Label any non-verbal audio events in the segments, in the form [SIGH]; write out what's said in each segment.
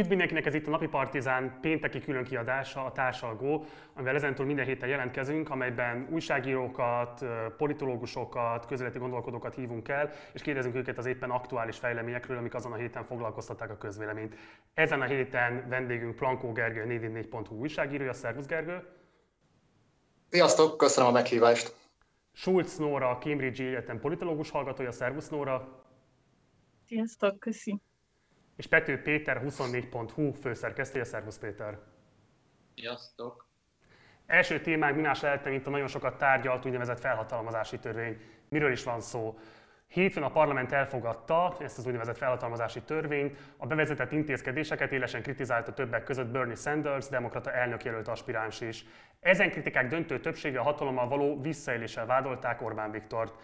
Üdv mindenkinek, ez itt a Napi Partizán pénteki különkiadása, a Társalgó, amivel ezentúl minden héten jelentkezünk, amelyben újságírókat, politológusokat, közéleti gondolkodókat hívunk el, és kérdezünk őket az éppen aktuális fejleményekről, amik azon a héten foglalkoztatták a közvéleményt. Ezen a héten vendégünk Plankó Gergő, 444.hu újságírója. Szervusz Gergő! Sziasztok, köszönöm a meghívást! Schulz Nóra, Cambridge Egyetem politológus hallgatója. Szervusz Nóra! Sziasztok, köszi! És Pető Péter 24.hu főszerkesztője. Szervusz Péter! Sziasztok! Első témánk minás lehetne, mint a nagyon sokat tárgyalt úgynevezett felhatalmazási törvény. Miről is van szó? Hétfőn a parlament elfogadta ezt az úgynevezett felhatalmazási törvényt, a bevezetett intézkedéseket élesen kritizálta többek között Bernie Sanders, demokrata elnökjelölt aspiráns is. Ezen kritikák döntő többsége a hatalommal való visszaéléssel vádolták Orbán Viktort.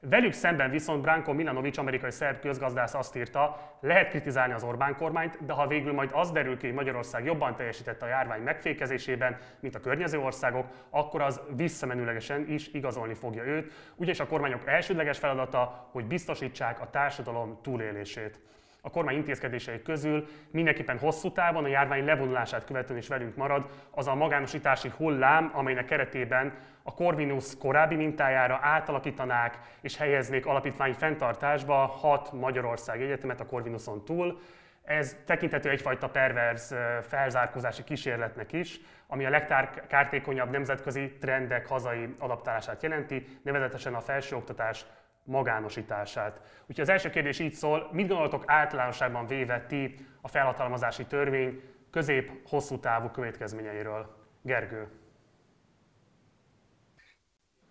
Velük szemben viszont Branko Milanovic, amerikai szerb közgazdász azt írta, lehet kritizálni az Orbán kormányt, de ha végül majd az derül ki, hogy Magyarország jobban teljesítette a járvány megfékezésében, mint a környező országok, akkor az visszamenőlegesen is igazolni fogja őt, ugyanis a kormányok elsődleges feladata, hogy biztosítsák a társadalom túlélését. A kormány intézkedései közül mindenképpen hosszú távon a járvány levonulását követően is velünk marad, az a magánosítási hullám, amelynek keretében a Corvinus korábbi mintájára átalakítanák és helyeznék alapítványi fenntartásba hat Magyarország egyetemet a Corvinuson túl. Ez tekintető egyfajta perverz felzárkózási kísérletnek is, ami a legkártékonyabb nemzetközi trendek hazai adaptálását jelenti, nevezetesen a felsőoktatás magánosítását. Úgyhogy az első kérdés így szól, mit gondoltok általánosságban véve ti a felhatalmazási törvény közép-hosszú távú következményeiről? Gergő.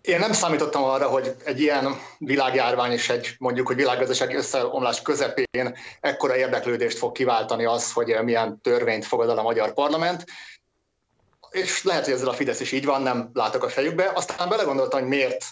Én nem számítottam arra, hogy egy ilyen világjárvány és egy mondjuk, hogy világgazdasági összeomlás közepén ekkora érdeklődést fog kiváltani az, hogy milyen törvényt fogad el a magyar parlament és lehet, hogy ezzel a Fidesz is így van, nem látok a fejükbe. Aztán belegondoltam, hogy miért,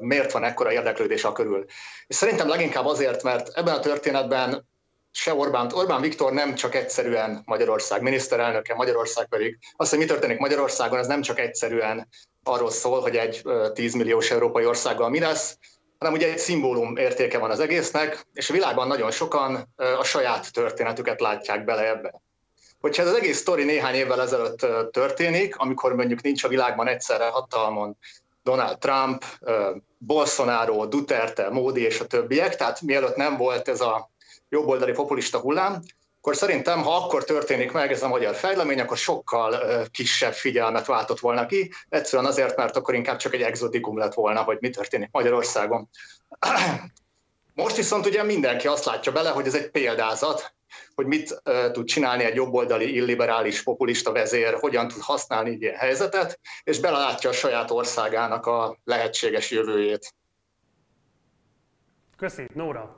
miért van ekkora érdeklődés a körül. És szerintem leginkább azért, mert ebben a történetben se Orbán, Orbán Viktor nem csak egyszerűen Magyarország miniszterelnöke, Magyarország pedig az, hogy mi történik Magyarországon, az nem csak egyszerűen arról szól, hogy egy 10 milliós európai országgal mi lesz, hanem ugye egy szimbólum értéke van az egésznek, és a világban nagyon sokan a saját történetüket látják bele ebbe. Hogyha ez az egész sztori néhány évvel ezelőtt történik, amikor mondjuk nincs a világban egyszerre hatalmon Donald Trump, Bolsonaro, Duterte, Módi és a többiek, tehát mielőtt nem volt ez a jobboldali populista hullám, akkor szerintem, ha akkor történik meg ez a magyar fejlemény, akkor sokkal kisebb figyelmet váltott volna ki, egyszerűen azért, mert akkor inkább csak egy exotikum lett volna, hogy mi történik Magyarországon. [CLEARS THROAT] Most viszont ugye mindenki azt látja bele, hogy ez egy példázat, hogy mit tud csinálni egy jobboldali, illiberális, populista vezér, hogyan tud használni ilyen helyzetet, és belátja a saját országának a lehetséges jövőjét. Köszi, Nóra.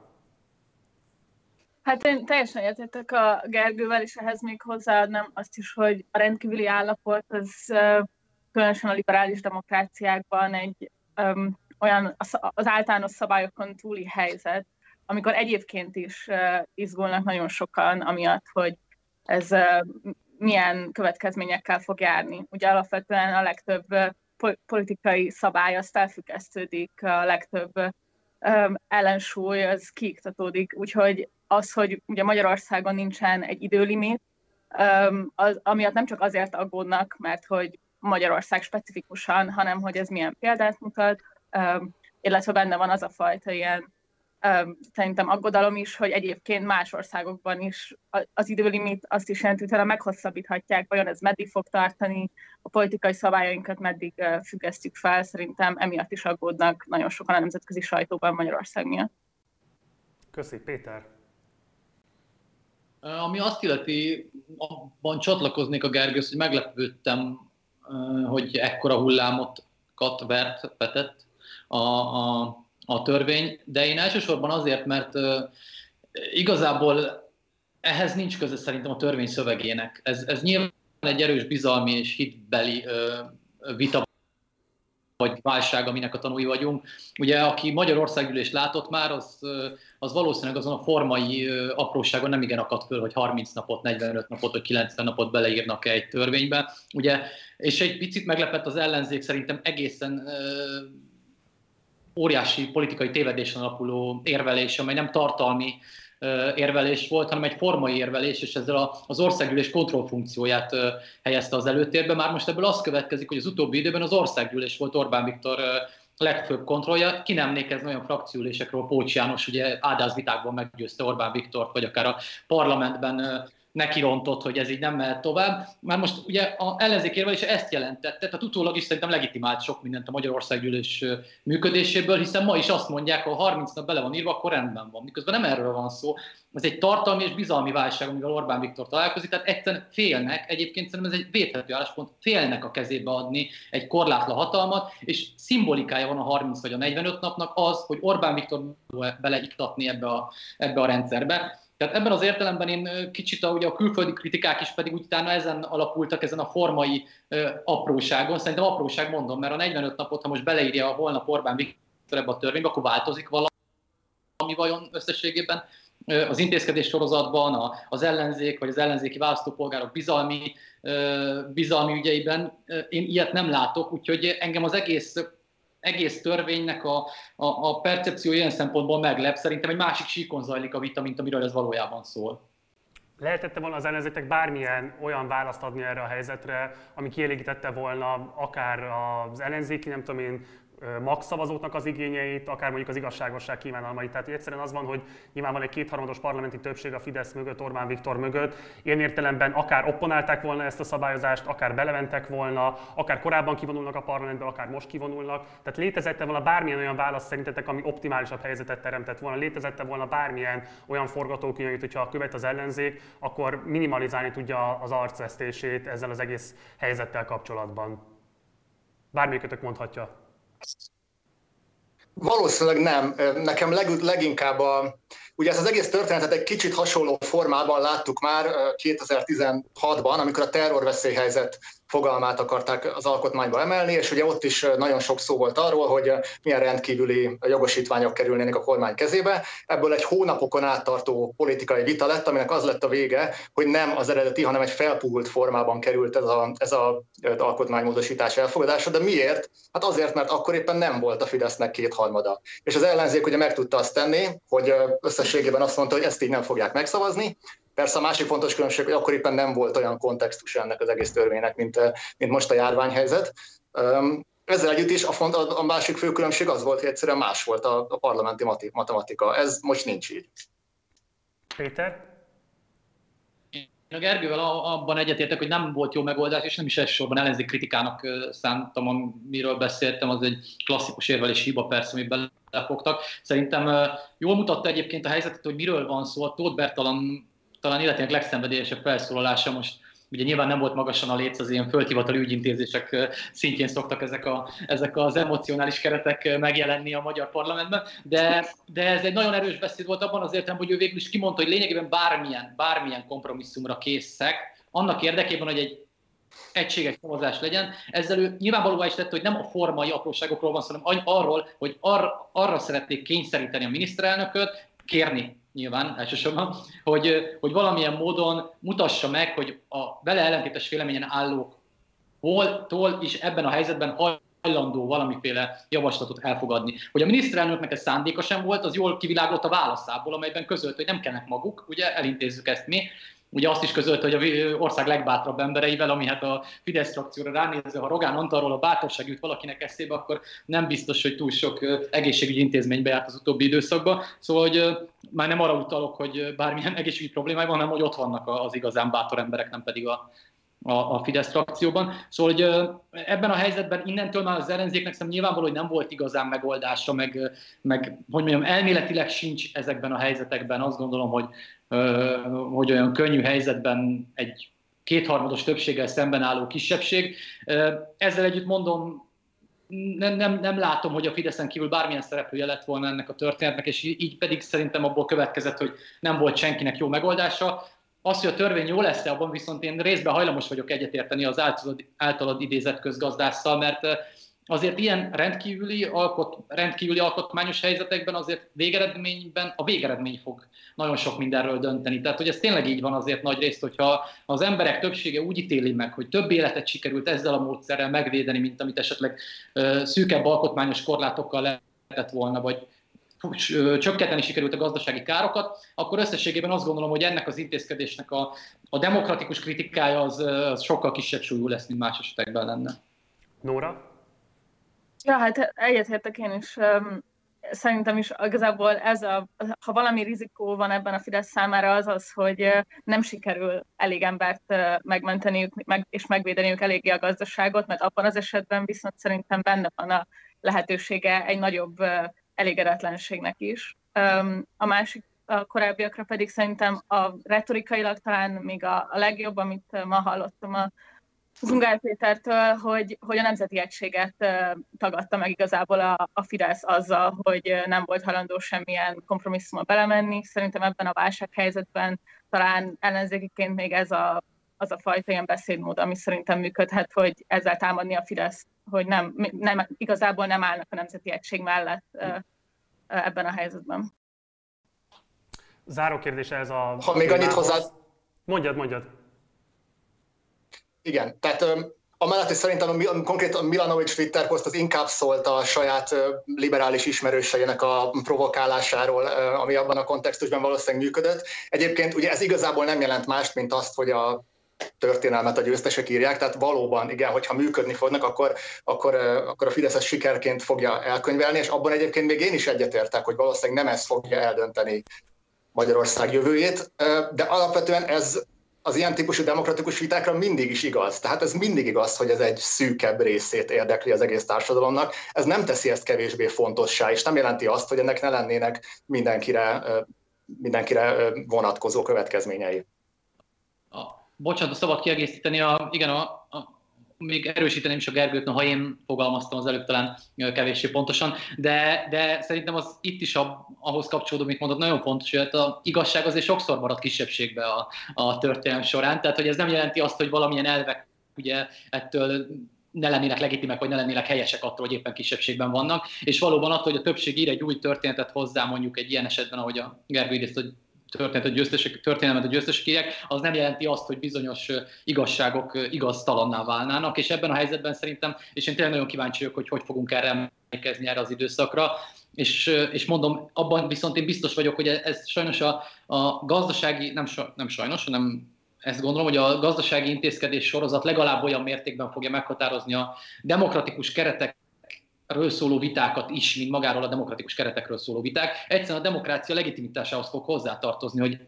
Hát én teljesen értettek a Gergővel, és ehhez még hozzáadnám azt is, hogy a rendkívüli állapot az uh, különösen a liberális demokráciákban egy um, olyan az, általános szabályokon túli helyzet, amikor egyébként is izgulnak nagyon sokan, amiatt, hogy ez milyen következményekkel fog járni. Ugye alapvetően a legtöbb politikai szabály az felfüggesztődik, a legtöbb ellensúly az kiiktatódik, úgyhogy az, hogy ugye Magyarországon nincsen egy időlimit, az, amiatt nem csak azért aggódnak, mert hogy Magyarország specifikusan, hanem hogy ez milyen példát mutat, illetve benne van az a fajta ilyen szerintem aggodalom is, hogy egyébként más országokban is az időlimit azt is jelenti, hogy meghosszabbíthatják, vajon ez meddig fog tartani, a politikai szabályainkat meddig függesztjük fel, szerintem emiatt is aggódnak nagyon sokan a nemzetközi sajtóban Magyarország miatt. Köszi, Péter. Ami azt illeti, abban csatlakoznék a Gergősz, hogy meglepődtem, hogy ekkora hullámot vert, vetett a, a a törvény, de én elsősorban azért, mert igazából ehhez nincs köze szerintem a törvény szövegének. Ez, ez nyilván egy erős bizalmi és hitbeli vita vagy válság, aminek a tanúi vagyunk. Ugye, aki Magyarországgyűlés látott már, az, az valószínűleg azon a formai apróságon nem igen akadt föl, hogy 30 napot, 45 napot vagy 90 napot beleírnak egy törvénybe. Ugye, és egy picit meglepett az ellenzék szerintem egészen óriási politikai tévedésen alapuló érvelés, amely nem tartalmi érvelés volt, hanem egy formai érvelés, és ezzel az országgyűlés kontrollfunkcióját helyezte az előtérbe. Már most ebből az következik, hogy az utóbbi időben az országgyűlés volt Orbán Viktor legfőbb kontrollja. Ki nem emlékezne olyan frakciülésekről, Pócs János ugye áldázvitákban meggyőzte Orbán Viktort, vagy akár a parlamentben nekirontott, hogy ez így nem mehet tovább. Már most ugye a ellenzék is ezt jelentette, tehát utólag is szerintem legitimált sok mindent a Magyarországgyűlés működéséből, hiszen ma is azt mondják, ha 30 nap bele van írva, akkor rendben van. Miközben nem erről van szó. Ez egy tartalmi és bizalmi válság, amivel Orbán Viktor találkozik, tehát egyszerűen félnek, egyébként szerintem ez egy védhető álláspont, félnek a kezébe adni egy korlátlan hatalmat, és szimbolikája van a 30 vagy a 45 napnak az, hogy Orbán Viktor beleiktatni ebbe a, ebbe a rendszerbe. Tehát ebben az értelemben én kicsit a, ugye a külföldi kritikák is pedig utána ezen alapultak, ezen a formai ö, apróságon. Szerintem apróság mondom, mert a 45 napot, ha most beleírja a holnap Orbán Viktor ebbe a törvénybe, akkor változik valami vajon összességében az intézkedés sorozatban, az ellenzék vagy az ellenzéki választópolgárok bizalmi, bizalmi ügyeiben. Én ilyet nem látok, úgyhogy engem az egész egész törvénynek a, a, a percepció ilyen szempontból meglep. Szerintem egy másik síkon zajlik a vita, mint amiről ez valójában szól. Lehetette volna az ellenzéknek bármilyen olyan választ adni erre a helyzetre, ami kielégítette volna akár az ellenzéki, nem tudom én, max szavazóknak az igényeit, akár mondjuk az igazságosság kívánalmait. Tehát egyszerűen az van, hogy nyilván van egy kétharmados parlamenti többség a Fidesz mögött, Orbán Viktor mögött. Ilyen értelemben akár opponálták volna ezt a szabályozást, akár beleventek volna, akár korábban kivonulnak a parlamentből, akár most kivonulnak. Tehát létezette volna bármilyen olyan válasz szerintetek, ami optimálisabb helyzetet teremtett volna, létezette volna bármilyen olyan forgatókönyv, hogyha követ az ellenzék, akkor minimalizálni tudja az arcvesztését ezzel az egész helyzettel kapcsolatban. Bármelyikötök mondhatja. Valószínűleg nem. Nekem leg, leginkább a, ugye ezt az egész történetet egy kicsit hasonló formában láttuk már 2016-ban, amikor a terrorveszélyhelyzet fogalmát akarták az alkotmányba emelni, és ugye ott is nagyon sok szó volt arról, hogy milyen rendkívüli jogosítványok kerülnének a kormány kezébe. Ebből egy hónapokon áttartó politikai vita lett, aminek az lett a vége, hogy nem az eredeti, hanem egy felpúgult formában került ez a, ez a alkotmánymódosítás elfogadása. De miért? Hát azért, mert akkor éppen nem volt a Fidesznek kétharmada. És az ellenzék ugye meg tudta azt tenni, hogy összességében azt mondta, hogy ezt így nem fogják megszavazni, Persze a másik fontos különbség, hogy akkor éppen nem volt olyan kontextus ennek az egész törvénynek, mint, mint most a járványhelyzet. Ezzel együtt is a, font, a másik fő különbség az volt, hogy egyszerűen más volt a, a parlamenti matematika. Ez most nincs így. Péter? Én a Gergővel abban egyetértek, hogy nem volt jó megoldás, és nem is elsősorban ellenzék kritikának szántam, amiről beszéltem, az egy klasszikus érvelési hiba persze, amit belefogtak. Szerintem jól mutatta egyébként a helyzetet, hogy miről van szó. A Tóth Bertalan talán életének legszenvedélyesebb felszólalása most ugye nyilván nem volt magasan a léc, az ilyen földhivatali ügyintézések szintjén szoktak ezek, a, ezek az emocionális keretek megjelenni a magyar parlamentben, de, de ez egy nagyon erős beszéd volt abban az értelemben, hogy ő végül is kimondta, hogy lényegében bármilyen, bármilyen kompromisszumra készek, annak érdekében, hogy egy egységes szavazás legyen. Ezzel ő nyilvánvalóan is tette, hogy nem a formai apróságokról van szó, hanem arról, hogy ar- arra szeretnék kényszeríteni a miniszterelnököt, kérni nyilván elsősorban, hogy, hogy valamilyen módon mutassa meg, hogy a vele ellentétes véleményen állók tól is ebben a helyzetben hajlandó valamiféle javaslatot elfogadni. Hogy a miniszterelnöknek ez szándéka sem volt, az jól kivilágott a válaszából, amelyben közölt, hogy nem kellnek maguk, ugye elintézzük ezt mi, ugye azt is közölte, hogy a ország legbátrabb embereivel, ami hát a Fidesz frakcióra ránézve, ha Rogán Antalról a bátorság jut valakinek eszébe, akkor nem biztos, hogy túl sok egészségügyi intézménybe járt az utóbbi időszakban. Szóval, hogy már nem arra utalok, hogy bármilyen egészségügyi problémája van, hanem hogy ott vannak az igazán bátor emberek, nem pedig a, a, a Fidesz frakcióban. Szóval, hogy ebben a helyzetben innentől már az ellenzéknek szerintem nyilvánvaló, hogy nem volt igazán megoldása, meg, meg hogy mondjam, elméletileg sincs ezekben a helyzetekben. Azt gondolom, hogy, hogy olyan könnyű helyzetben egy kétharmados többséggel szemben álló kisebbség. Ezzel együtt mondom, nem, nem, nem látom, hogy a Fideszen kívül bármilyen szereplője lett volna ennek a történetnek, és így pedig szerintem abból következett, hogy nem volt senkinek jó megoldása. Az, hogy a törvény jó lesz abban viszont én részben hajlamos vagyok egyetérteni az általad, általad idézett közgazdásszal, mert azért ilyen rendkívüli, alkot, rendkívüli alkotmányos helyzetekben azért végeredményben a végeredmény fog nagyon sok mindenről dönteni. Tehát, hogy ez tényleg így van azért nagy részt, hogyha az emberek többsége úgy ítéli meg, hogy több életet sikerült ezzel a módszerrel megvédeni, mint amit esetleg szűkebb alkotmányos korlátokkal lehetett volna, vagy csökkenteni sikerült a gazdasági károkat, akkor összességében azt gondolom, hogy ennek az intézkedésnek a, a demokratikus kritikája az, az sokkal kisebb súlyú lesz, mint más esetekben lenne. Nóra? Ja, hát egyetértek én is. Szerintem is igazából ez a, ha valami rizikó van ebben a Fidesz számára, az az, hogy nem sikerül elég embert megmenteniük meg, és megvédeniük eléggé a gazdaságot, mert abban az esetben viszont szerintem benne van a lehetősége egy nagyobb elégedetlenségnek is. A másik a korábbiakra pedig szerintem a retorikailag talán még a, a legjobb, amit ma hallottam a Zungár Pétertől, hogy, hogy a nemzeti egységet tagadta meg igazából a, a Fidesz azzal, hogy nem volt hajlandó semmilyen kompromisszumba belemenni. Szerintem ebben a válsághelyzetben talán ellenzékiként még ez a, az a fajta ilyen beszédmód, ami szerintem működhet, hogy ezzel támadni a Fidesz, hogy nem, nem, igazából nem állnak a nemzeti egység mellett ebben a helyzetben. Záró kérdés ez a... Ha még annyit hozzá... Mondjad, mondjad. Igen, tehát amellett, hogy szerintem a, konkrétan Milanovic Twitter poszt az inkább szólt a saját liberális ismerőseinek a provokálásáról, ami abban a kontextusban valószínűleg működött. Egyébként ugye ez igazából nem jelent mást, mint azt, hogy a történelmet a győztesek írják, tehát valóban, igen, hogyha működni fognak, akkor, akkor, akkor a Fidesz sikerként fogja elkönyvelni, és abban egyébként még én is egyetértek, hogy valószínűleg nem ez fogja eldönteni Magyarország jövőjét, de alapvetően ez az ilyen típusú demokratikus vitákra mindig is igaz. Tehát ez mindig igaz, hogy ez egy szűkebb részét érdekli az egész társadalomnak. Ez nem teszi ezt kevésbé fontossá, és nem jelenti azt, hogy ennek ne lennének mindenkire, mindenkire vonatkozó következményei. Bocsánat, szabad kiegészíteni, a, igen, a, a még erősíteném is a Gergőt, ha én fogalmaztam az előbb talán kevéssé pontosan, de, de szerintem az itt is a, ahhoz kapcsolódó, amit mondott, nagyon fontos, hogy hát a igazság azért sokszor marad kisebbségbe a, a történelem során, tehát hogy ez nem jelenti azt, hogy valamilyen elvek ugye ettől ne lennének legitimek, vagy ne lennének helyesek attól, hogy éppen kisebbségben vannak, és valóban attól, hogy a többség ír egy új történetet hozzá, mondjuk egy ilyen esetben, ahogy a Gergő idézt, hogy történet a győztesek, történelmet a győztesek írják, az nem jelenti azt, hogy bizonyos igazságok igaztalanná válnának, és ebben a helyzetben szerintem, és én tényleg nagyon kíváncsi vagyok, hogy hogy fogunk erre emlékezni erre az időszakra, és, és mondom, abban viszont én biztos vagyok, hogy ez sajnos a, a gazdasági, nem, nem sajnos, hanem ezt gondolom, hogy a gazdasági intézkedés sorozat legalább olyan mértékben fogja meghatározni a demokratikus keretek ről szóló vitákat is, mint magáról a demokratikus keretekről szóló viták. Egyszerűen a demokrácia legitimitásához fog hozzátartozni, hogy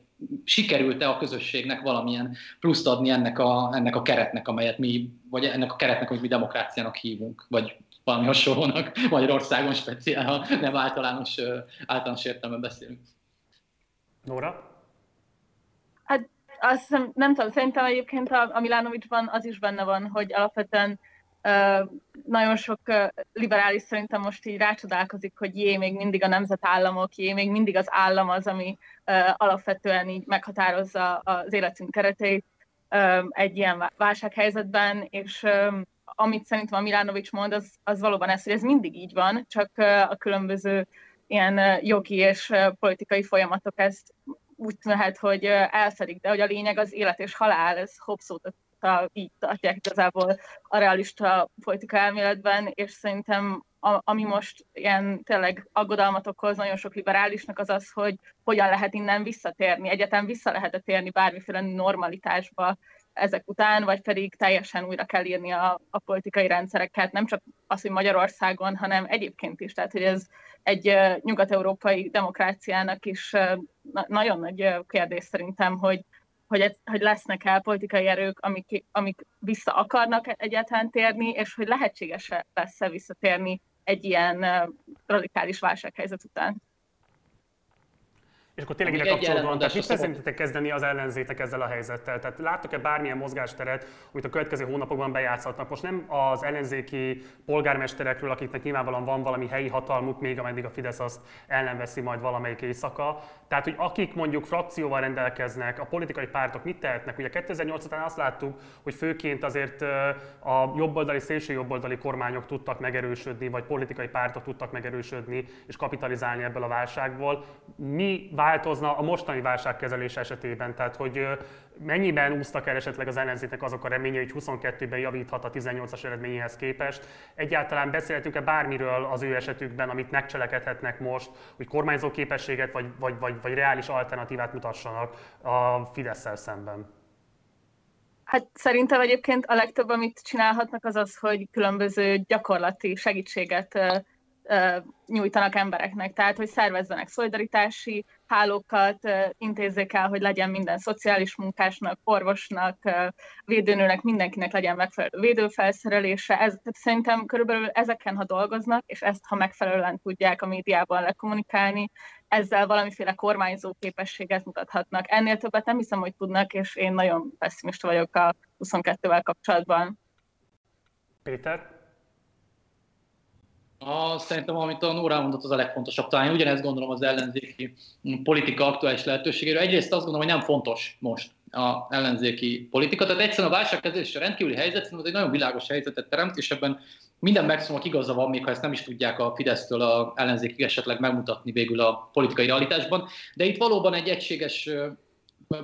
sikerült-e a közösségnek valamilyen pluszt adni ennek a, ennek a keretnek, amelyet mi, vagy ennek a keretnek, amit mi demokráciának hívunk, vagy valami hasonlónak Magyarországon speciál, ha nem általános, általános értelme beszélünk. Nóra? Hát azt hiszem, nem tudom, szerintem egyébként a, a Milánovicsban az is benne van, hogy alapvetően nagyon sok liberális szerintem most így rácsodálkozik, hogy jé, még mindig a nemzetállamok, jé, még mindig az állam az, ami alapvetően így meghatározza az életünk kereteit egy ilyen válsághelyzetben, és amit szerintem a Milánovics mond, az, az valóban ez, hogy ez mindig így van, csak a különböző ilyen jogi és politikai folyamatok ezt úgy tűnhet, hogy elszedik, de hogy a lényeg az élet és halál, ez Hobbes óta a, így tartják igazából a realista politika elméletben, és szerintem a, ami most ilyen tényleg aggodalmat okoz nagyon sok liberálisnak az az, hogy hogyan lehet innen visszatérni. Egyetem vissza lehet térni bármiféle normalitásba ezek után, vagy pedig teljesen újra kell írni a, a politikai rendszereket, nem csak az, hogy Magyarországon, hanem egyébként is. Tehát, hogy ez egy nyugat-európai demokráciának is nagyon nagy kérdés szerintem, hogy hogy, hogy lesznek-e politikai erők, amik, amik vissza akarnak egyáltalán térni, és hogy lehetséges lesz-e visszatérni egy ilyen radikális válsághelyzet után. És akkor tényleg ide kapcsolódóan, tehát mit szerintetek kezdeni az ellenzétek ezzel a helyzettel? Tehát láttok-e bármilyen mozgásteret, amit a következő hónapokban bejátszhatnak? Most nem az ellenzéki polgármesterekről, akiknek nyilvánvalóan van valami helyi hatalmuk, még ameddig a Fidesz azt el nem veszi majd valamelyik éjszaka. Tehát, hogy akik mondjuk frakcióval rendelkeznek, a politikai pártok mit tehetnek? Ugye 2008 után azt láttuk, hogy főként azért a jobboldali, szélső jobboldali kormányok tudtak megerősödni, vagy politikai pártok tudtak megerősödni és kapitalizálni ebből a válságból. Mi változna a mostani válságkezelés esetében? Tehát, hogy mennyiben úsztak el esetleg az ellenzéknek azok a reményei, hogy 22-ben javíthat a 18-as eredményéhez képest? Egyáltalán beszéltünk-e bármiről az ő esetükben, amit megcselekedhetnek most, hogy kormányzó képességet vagy, vagy, vagy, vagy reális alternatívát mutassanak a fidesz szemben? Hát szerintem egyébként a legtöbb, amit csinálhatnak, az az, hogy különböző gyakorlati segítséget nyújtanak embereknek. Tehát, hogy szervezzenek szolidaritási hálókat, intézzék el, hogy legyen minden szociális munkásnak, orvosnak, védőnőnek, mindenkinek legyen megfelelő védőfelszerelése. Ez, tehát szerintem körülbelül ezeken, ha dolgoznak, és ezt, ha megfelelően tudják a médiában lekommunikálni, ezzel valamiféle kormányzó képességet mutathatnak. Ennél többet nem hiszem, hogy tudnak, és én nagyon pessimista vagyok a 22-vel kapcsolatban. Péter? A, szerintem, amit a Nóra mondott, az a legfontosabb. Talán én ugyanezt gondolom az ellenzéki politika aktuális lehetőségéről. Egyrészt azt gondolom, hogy nem fontos most a ellenzéki politika. Tehát egyszerűen a válságkezelés és a rendkívüli helyzet szerintem egy nagyon világos helyzetet teremt, és ebben minden megszólnak igaza van, még ha ezt nem is tudják a Fidesztől a ellenzékig esetleg megmutatni végül a politikai realitásban. De itt valóban egy egységes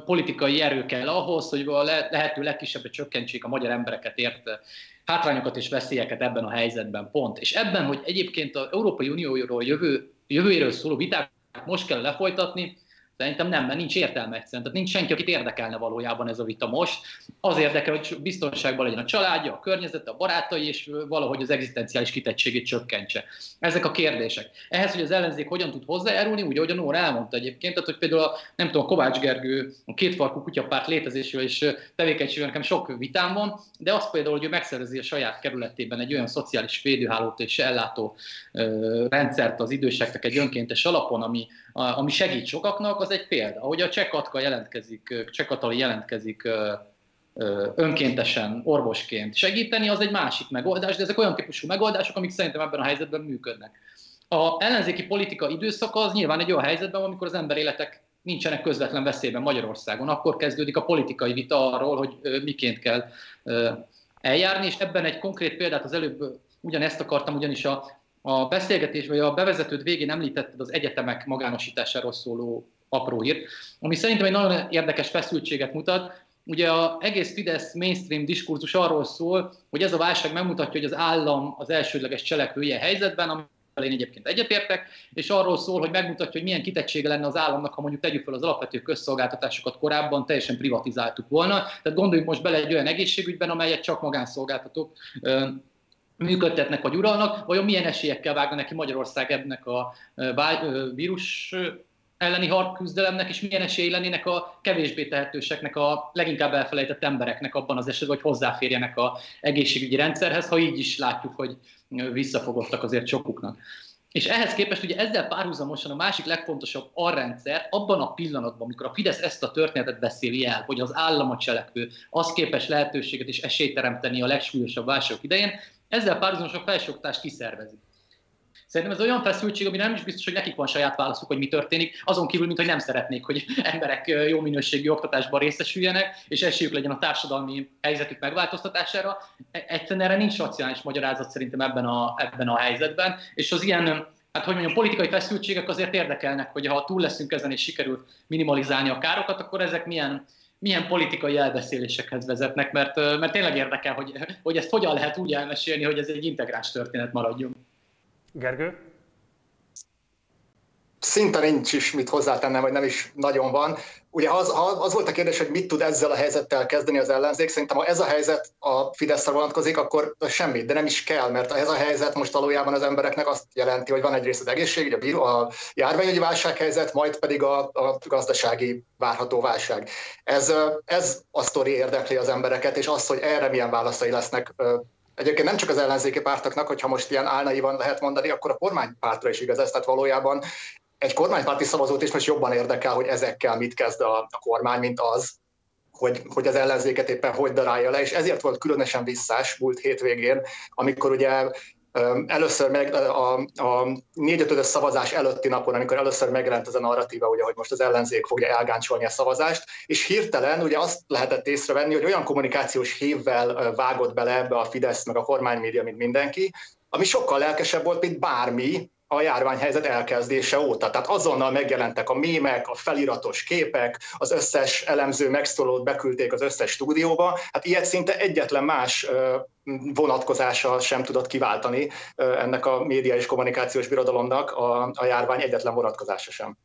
politikai erő kell ahhoz, hogy a lehető legkisebbre csökkentsék a magyar embereket érte hátrányokat és veszélyeket ebben a helyzetben pont. És ebben, hogy egyébként az Európai Unióról jövő, jövőjéről szóló viták most kell lefolytatni, Szerintem nem, mert nincs értelme egyszerűen. Tehát nincs senki, akit érdekelne valójában ez a vita most. Az érdekel, hogy biztonságban legyen a családja, a környezete, a barátai, és valahogy az egzisztenciális kitettségét csökkentse. Ezek a kérdések. Ehhez, hogy az ellenzék hogyan tud hozzájárulni, ugye, ahogy a Nóra elmondta egyébként, tehát, hogy például a, nem tudom, a Kovács Gergő a kétfarkú kutyapárt létezéséről és tevékenységről nekem sok vitám van, de az például, hogy ő megszerzi a saját kerületében egy olyan szociális védőhálót és ellátó rendszert az időseknek egy önkéntes alapon, ami, ami segít sokaknak, az egy példa. Ahogy a Csekatka jelentkezik, Csekatali jelentkezik önkéntesen, orvosként segíteni, az egy másik megoldás, de ezek olyan típusú megoldások, amik szerintem ebben a helyzetben működnek. A ellenzéki politika időszaka az nyilván egy olyan helyzetben, amikor az emberéletek nincsenek közvetlen veszélyben Magyarországon. Akkor kezdődik a politikai vita arról, hogy miként kell eljárni, és ebben egy konkrét példát az előbb ugyanezt akartam, ugyanis a a beszélgetés vagy a bevezetőd végén említetted az egyetemek magánosításáról szóló apró hírt, ami szerintem egy nagyon érdekes feszültséget mutat. Ugye az egész Fidesz mainstream diskurzus arról szól, hogy ez a válság megmutatja, hogy az állam az elsődleges cselekvője helyzetben, ami én egyébként egyetértek, és arról szól, hogy megmutatja, hogy milyen kitettsége lenne az államnak, ha mondjuk tegyük fel az alapvető közszolgáltatásokat korábban teljesen privatizáltuk volna. Tehát gondoljunk most bele egy olyan egészségügyben, amelyet csak magánszolgáltatók működtetnek vagy uralnak, vajon milyen esélyekkel vágna neki Magyarország ennek a vírus elleni harcküzdelemnek, és milyen esély lennének a kevésbé tehetőseknek, a leginkább elfelejtett embereknek abban az esetben, hogy hozzáférjenek a egészségügyi rendszerhez, ha így is látjuk, hogy visszafogottak azért sokuknak. És ehhez képest ugye ezzel párhuzamosan a másik legfontosabb arrendszer abban a pillanatban, amikor a Fidesz ezt a történetet beszéli el, hogy az állam a cselekvő, az képes lehetőséget és esélyt teremteni a legsúlyosabb válságok idején, ezzel párhuzamosan a felsőoktatást kiszervezik. Szerintem ez olyan feszültség, ami nem is biztos, hogy nekik van saját válaszuk, hogy mi történik, azon kívül, mint hogy nem szeretnék, hogy emberek jó minőségű oktatásban részesüljenek, és esélyük legyen a társadalmi helyzetük megváltoztatására. E, egyszerűen erre nincs racionális magyarázat szerintem ebben a, ebben a helyzetben, és az ilyen hát hogy mondjam, politikai feszültségek azért érdekelnek, hogy ha túl leszünk ezen és sikerült minimalizálni a károkat, akkor ezek milyen milyen politikai elbeszélésekhez vezetnek, mert, mert tényleg érdekel, hogy, hogy ezt hogyan lehet úgy elmesélni, hogy ez egy integráns történet maradjon. Gergő? Szinte nincs is mit hozzátennem, vagy nem is nagyon van. Ugye az, az volt a kérdés, hogy mit tud ezzel a helyzettel kezdeni az ellenzék. Szerintem, ha ez a helyzet a Fideszre vonatkozik, akkor semmit, de nem is kell, mert ez a helyzet most valójában az embereknek azt jelenti, hogy van egyrészt az egészség, a, bíró, a járványügyi válsághelyzet, majd pedig a, a gazdasági várható válság. Ez, ez a sztori érdekli az embereket, és az, hogy erre milyen válaszai lesznek Egyébként nem csak az ellenzéki pártoknak, hogyha most ilyen álnaivan lehet mondani, akkor a kormánypártra is igaz ez. Tehát valójában egy kormánypárti szavazót is most jobban érdekel, hogy ezekkel mit kezd a, a kormány, mint az, hogy, hogy az ellenzéket éppen hogy darálja le, és ezért volt különösen visszás múlt hétvégén, amikor ugye Először meg a, a négy szavazás előtti napon, amikor először megjelent ez a narratíva, ugye, hogy most az ellenzék fogja elgáncsolni a szavazást, és hirtelen ugye azt lehetett észrevenni, hogy olyan kommunikációs hívvel vágott bele ebbe a Fidesz meg a kormánymédia, mint mindenki, ami sokkal lelkesebb volt, mint bármi, a járványhelyzet elkezdése óta. Tehát azonnal megjelentek a mémek, a feliratos képek, az összes elemző megszólót beküldték az összes stúdióba. Hát ilyet szinte egyetlen más vonatkozása sem tudott kiváltani ennek a média és kommunikációs birodalomnak a, a járvány egyetlen vonatkozása sem.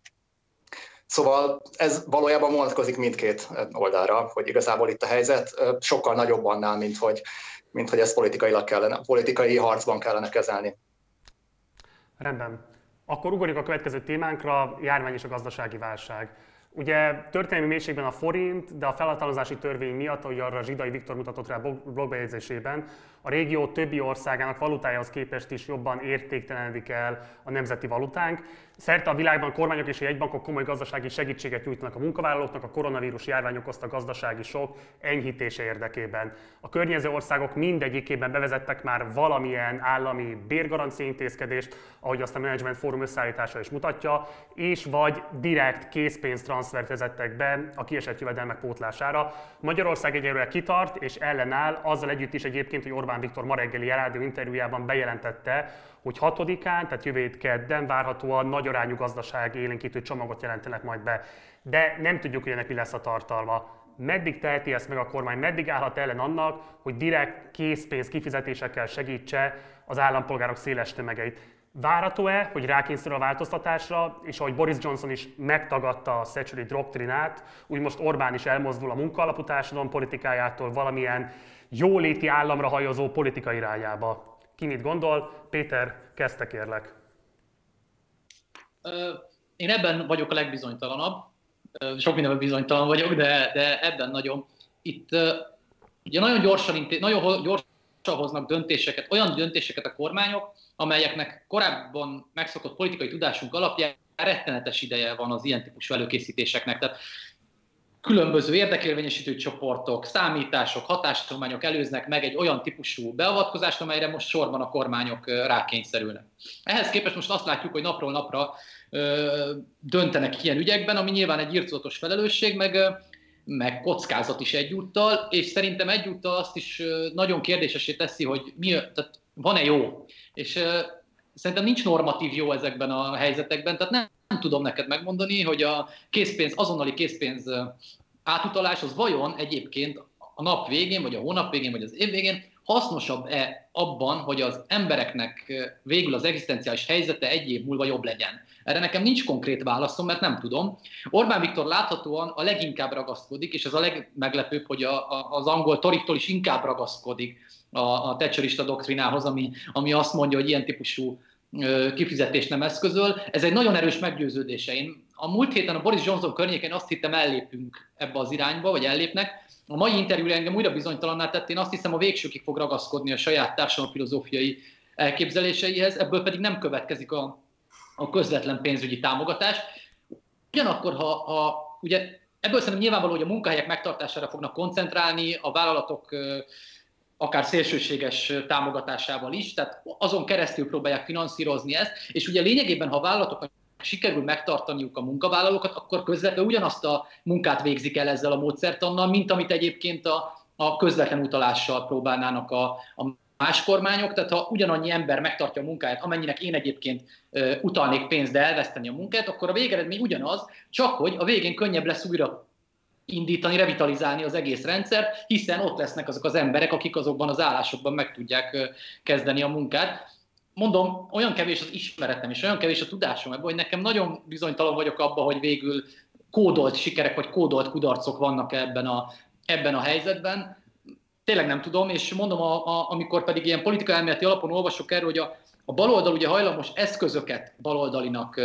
Szóval ez valójában vonatkozik mindkét oldalra, hogy igazából itt a helyzet sokkal nagyobb annál, mint hogy, mint hogy ezt politikailag kellene, politikai harcban kellene kezelni. Rendben. Akkor ugorjuk a következő témánkra, járvány és a gazdasági válság. Ugye történelmi mélységben a forint, de a felhatalmazási törvény miatt, ahogy arra Zsidai Viktor mutatott rá blogbejegyzésében, a régió többi országának valutájához képest is jobban értéktelenedik el a nemzeti valutánk. Szerte a világban a kormányok és a jegybankok komoly gazdasági segítséget nyújtanak a munkavállalóknak a koronavírus járvány okozta gazdasági sok enyhítése érdekében. A környező országok mindegyikében bevezettek már valamilyen állami bérgarancia intézkedést, ahogy azt a Management Forum összeállítása is mutatja, és vagy direkt készpénztranszfert vezettek be a kiesett jövedelmek pótlására. Magyarország egyelőre kitart és ellenáll, azzal együtt is egyébként, hogy Orbán Viktor ma reggeli rádió interjújában bejelentette, hogy 6-án, tehát jövő kedden várhatóan nagy arányú gazdaság élénkítő csomagot jelentenek majd be. De nem tudjuk, hogy ennek mi lesz a tartalma. Meddig teheti ezt meg a kormány, meddig állhat ellen annak, hogy direkt készpénz kifizetésekkel segítse az állampolgárok széles tömegeit. Várható-e, hogy rákényszerül a változtatásra, és ahogy Boris Johnson is megtagadta a Thatcheri doktrinát, úgy most Orbán is elmozdul a munkaalapú társadalom politikájától valamilyen jóléti államra hajozó politika irányába. Ki mit gondol? Péter, kezdte kérlek. Én ebben vagyok a legbizonytalanabb. Sok mindenben bizonytalan vagyok, de, de ebben nagyon. Itt ugye nagyon gyorsan, nagyon gyorsan hoznak döntéseket, olyan döntéseket a kormányok, amelyeknek korábban megszokott politikai tudásunk alapján rettenetes ideje van az ilyen típusú előkészítéseknek. Tehát különböző érdekérvényesítő csoportok, számítások, hatástudományok előznek meg egy olyan típusú beavatkozást, amelyre most sorban a kormányok rákényszerülnek. Ehhez képest most azt látjuk, hogy napról napra ö, döntenek ilyen ügyekben, ami nyilván egy írtózatos felelősség, meg, meg kockázat is egyúttal, és szerintem egyúttal azt is nagyon kérdésesé teszi, hogy mi, tehát van-e jó. És ö, szerintem nincs normatív jó ezekben a helyzetekben, tehát nem nem tudom neked megmondani, hogy a készpénz, azonnali készpénz átutalás az vajon egyébként a nap végén, vagy a hónap végén, vagy az év végén hasznosabb-e abban, hogy az embereknek végül az egzisztenciális helyzete egy év múlva jobb legyen? Erre nekem nincs konkrét válaszom, mert nem tudom. Orbán Viktor láthatóan a leginkább ragaszkodik, és ez a legmeglepőbb, hogy a, a, az angol toriktól is inkább ragaszkodik a, a doktrinához, ami, ami azt mondja, hogy ilyen típusú kifizetés nem eszközöl. Ez egy nagyon erős meggyőződése. Én a múlt héten a Boris Johnson környékén azt hittem ellépünk ebbe az irányba, vagy ellépnek. A mai interjúra engem újra bizonytalanná tett, én azt hiszem a végsőkig fog ragaszkodni a saját társadalomfilozófiai elképzeléseihez, ebből pedig nem következik a, a közvetlen pénzügyi támogatás. Ugyanakkor, ha, ha ugye ebből szerintem nyilvánvaló, hogy a munkahelyek megtartására fognak koncentrálni, a vállalatok akár szélsőséges támogatásával is, tehát azon keresztül próbálják finanszírozni ezt, és ugye lényegében, ha a vállalatoknak sikerül megtartaniuk a munkavállalókat, akkor közvetlenül ugyanazt a munkát végzik el ezzel a módszertannal, mint amit egyébként a, a közvetlen utalással próbálnának a, a más kormányok, tehát ha ugyanannyi ember megtartja a munkáját, amennyinek én egyébként uh, utalnék pénzt, de elveszteni a munkát, akkor a végeredmény ugyanaz, csak hogy a végén könnyebb lesz újra indítani, revitalizálni az egész rendszer, hiszen ott lesznek azok az emberek, akik azokban az állásokban meg tudják kezdeni a munkát. Mondom, olyan kevés az ismeretem, és olyan kevés a tudásom ebből, hogy nekem nagyon bizonytalan vagyok abban, hogy végül kódolt sikerek, vagy kódolt kudarcok vannak ebben a, ebben a helyzetben. Tényleg nem tudom, és mondom, a, a, amikor pedig ilyen politikai elméleti alapon olvasok erről, hogy a, a baloldal ugye hajlamos eszközöket baloldalinak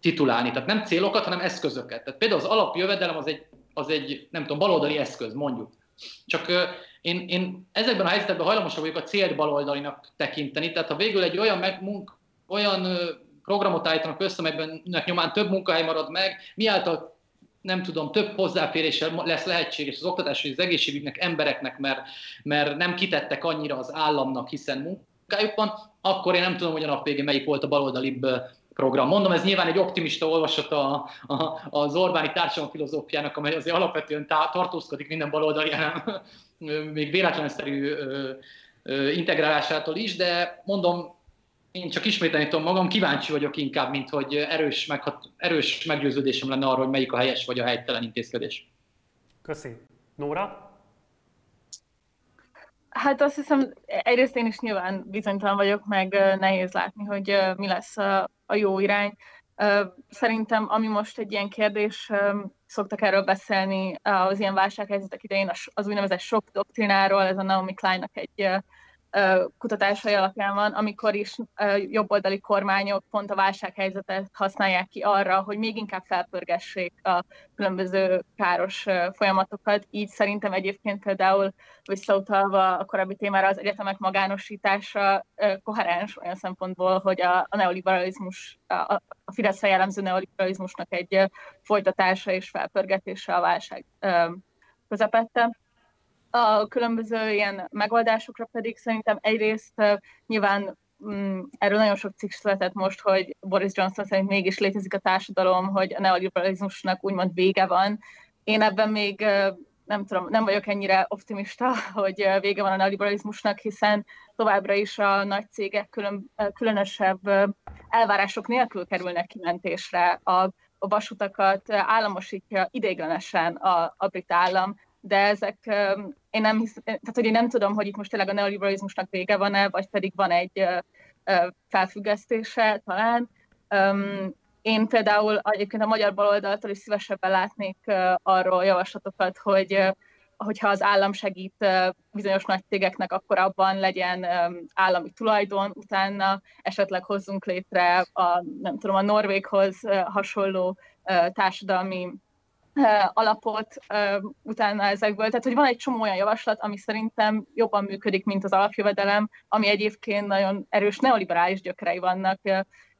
titulálni. Tehát nem célokat, hanem eszközöket. Tehát például az alapjövedelem az egy, az egy nem tudom, baloldali eszköz, mondjuk. Csak én, én ezekben a helyzetekben hajlamosabb vagyok a célt baloldalinak tekinteni. Tehát ha végül egy olyan, meg, munk, olyan programot állítanak össze, amelyben nyomán több munkahely marad meg, miáltal nem tudom, több hozzáféréssel lesz lehetséges az oktatás és az egészségügynek, embereknek, mert, mert nem kitettek annyira az államnak, hiszen munkájuk van, akkor én nem tudom, hogy a nap végén melyik volt a baloldalibb program. Mondom, ez nyilván egy optimista olvasat a, a, az Orbáni társadalomfilozófiának, amely azért alapvetően tá, tartózkodik minden baloldali, még véletlenszerű integrálásától is, de mondom, Én csak ismételni tudom magam, kíváncsi vagyok inkább, mint hogy erős, meghat, erős meggyőződésem lenne arról, hogy melyik a helyes vagy a helytelen intézkedés. Köszi. Nóra? Hát azt hiszem, egyrészt én is nyilván bizonytalan vagyok, meg nehéz látni, hogy mi lesz a jó irány. Szerintem, ami most egy ilyen kérdés, szoktak erről beszélni az ilyen válsághelyzetek idején, az úgynevezett sok doktrináról, ez a Naomi Kleinnak egy kutatásai alapján van, amikor is jobboldali kormányok pont a válsághelyzetet használják ki arra, hogy még inkább felpörgessék a különböző káros folyamatokat. Így szerintem egyébként például visszautalva a korábbi témára az egyetemek magánosítása koherens olyan szempontból, hogy a, neoliberalizmus, a, a Fidesz jellemző neoliberalizmusnak egy folytatása és felpörgetése a válság közepette. A különböző ilyen megoldásokra pedig szerintem egyrészt nyilván mm, erről nagyon sok cikk született most, hogy Boris Johnson szerint mégis létezik a társadalom, hogy a neoliberalizmusnak úgymond vége van. Én ebben még nem tudom, nem vagyok ennyire optimista, [LAUGHS] hogy vége van a neoliberalizmusnak, hiszen továbbra is a nagy cégek külön, különösebb elvárások nélkül kerülnek kimentésre. A, a vasutakat államosítja ideiglenesen a, a brit állam, de ezek, én nem hisz, tehát hogy én nem tudom, hogy itt most tényleg a neoliberalizmusnak vége van-e, vagy pedig van egy felfüggesztése talán. Én például egyébként a magyar baloldaltól is szívesebben látnék arról javaslatokat, hogy hogyha az állam segít bizonyos nagy cégeknek, akkor abban legyen állami tulajdon, utána esetleg hozzunk létre a, nem tudom, a Norvéghoz hasonló társadalmi alapot utána ezekből. Tehát, hogy van egy csomó olyan javaslat, ami szerintem jobban működik, mint az alapjövedelem, ami egyébként nagyon erős neoliberális gyökerei vannak.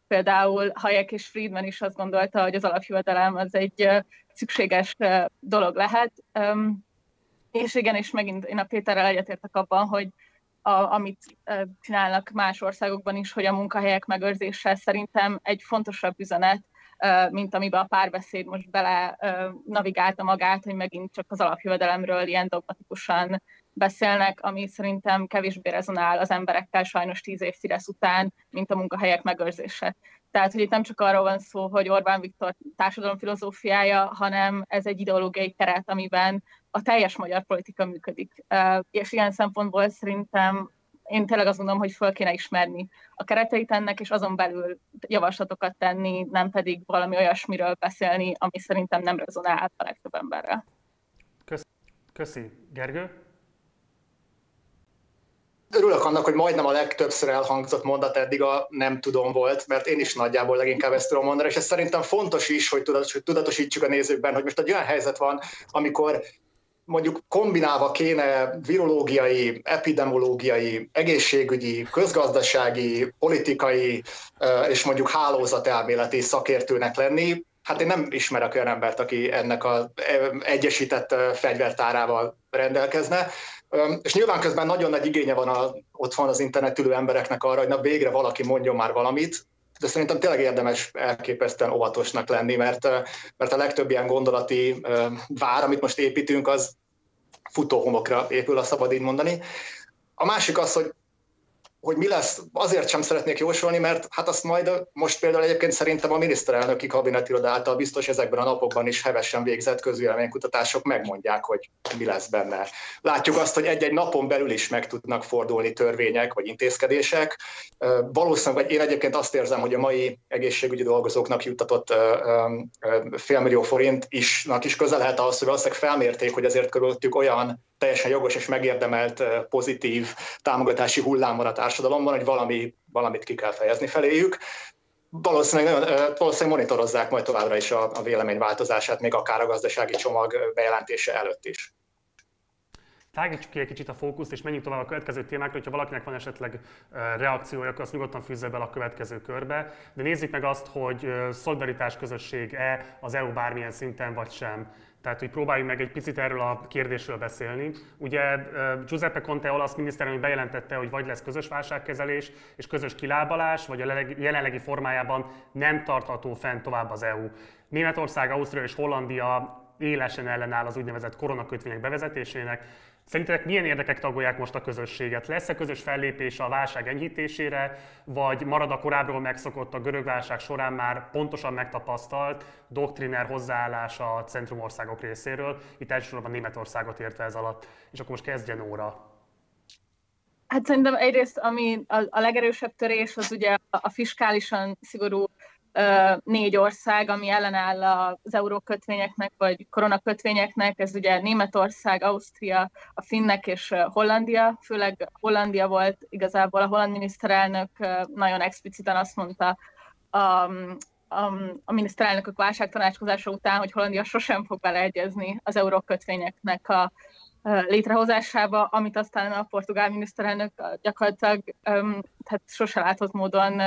Például Hayek és Friedman is azt gondolta, hogy az alapjövedelem az egy szükséges dolog lehet. És igen, és megint én a Péterrel egyetértek abban, hogy a, amit csinálnak más országokban is, hogy a munkahelyek megőrzése szerintem egy fontosabb üzenet, mint amiben a párbeszéd most bele navigálta magát, hogy megint csak az alapjövedelemről ilyen dogmatikusan beszélnek, ami szerintem kevésbé rezonál az emberekkel sajnos tíz év Fidesz után, mint a munkahelyek megőrzése. Tehát, hogy itt nem csak arról van szó, hogy Orbán Viktor társadalom filozófiája, hanem ez egy ideológiai keret, amiben a teljes magyar politika működik. És ilyen szempontból szerintem én tényleg azt gondolom, hogy föl kéne ismerni a kereteit ennek, és azon belül javaslatokat tenni, nem pedig valami olyasmiről beszélni, ami szerintem nem rezonál a legtöbb emberrel. Köszi. Köszi. Gergő? Örülök annak, hogy majdnem a legtöbbször elhangzott mondat eddig a nem tudom volt, mert én is nagyjából leginkább ezt tudom mondani, és ez szerintem fontos is, hogy tudatosítsuk a nézőkben, hogy most egy olyan helyzet van, amikor mondjuk kombinálva kéne virológiai, epidemiológiai, egészségügyi, közgazdasági, politikai és mondjuk hálózatelméleti szakértőnek lenni, hát én nem ismerek olyan embert, aki ennek az egyesített fegyvertárával rendelkezne. És nyilván közben nagyon nagy igénye van a, ott van az internetülő embereknek arra, hogy na végre valaki mondjon már valamit, de szerintem tényleg érdemes elképesztően óvatosnak lenni, mert, mert a legtöbb ilyen gondolati vár, amit most építünk, az futóhomokra épül, a szabad így mondani. A másik az, hogy hogy mi lesz, azért sem szeretnék jósolni, mert hát azt majd most például egyébként szerintem a miniszterelnöki kabinetiroda által biztos ezekben a napokban is hevesen végzett közvéleménykutatások megmondják, hogy mi lesz benne. Látjuk azt, hogy egy-egy napon belül is meg tudnak fordulni törvények vagy intézkedések. Valószínűleg, vagy én egyébként azt érzem, hogy a mai egészségügyi dolgozóknak juttatott félmillió forint isnak is közel lehet ahhoz, hogy valószínűleg felmérték, hogy ezért körülöttük olyan teljesen jogos és megérdemelt pozitív támogatási hullám van a társadalomban, hogy valami, valamit ki kell fejezni feléjük. Valószínűleg, valószínűleg monitorozzák majd továbbra is a, a véleményváltozását, még akár a gazdasági csomag bejelentése előtt is. Tágítsuk ki egy kicsit a fókuszt, és menjünk tovább a következő témákra. Hogyha valakinek van esetleg reakciója, akkor azt nyugodtan fűzze bele a következő körbe. De nézzük meg azt, hogy szolidaritás közösség-e az EU bármilyen szinten vagy sem. Tehát, hogy próbáljunk meg egy picit erről a kérdésről beszélni. Ugye Giuseppe Conte olasz miniszterelnök bejelentette, hogy vagy lesz közös válságkezelés és közös kilábalás, vagy a jelenlegi formájában nem tartható fent tovább az EU. Németország, Ausztria és Hollandia élesen ellenáll az úgynevezett koronakötvények bevezetésének. Szerintetek milyen érdekek tagolják most a közösséget? Lesz-e közös fellépés a válság enyhítésére, vagy marad a korábbról megszokott a görög válság során már pontosan megtapasztalt doktriner hozzáállás a centrumországok részéről, itt elsősorban Németországot értve ez alatt. És akkor most kezdjen óra. Hát szerintem egyrészt, ami a, a legerősebb törés, az ugye a fiskálisan szigorú négy ország, ami ellenáll az eurókötvényeknek, vagy koronakötvényeknek, ez ugye Németország, Ausztria, a finnek és Hollandia, főleg Hollandia volt igazából, a holland miniszterelnök nagyon expliciten azt mondta a, a, a miniszterelnökök válságtanácskozása után, hogy Hollandia sosem fog beleegyezni az eurókötvényeknek a létrehozásába, amit aztán a portugál miniszterelnök gyakorlatilag tehát sose látott módon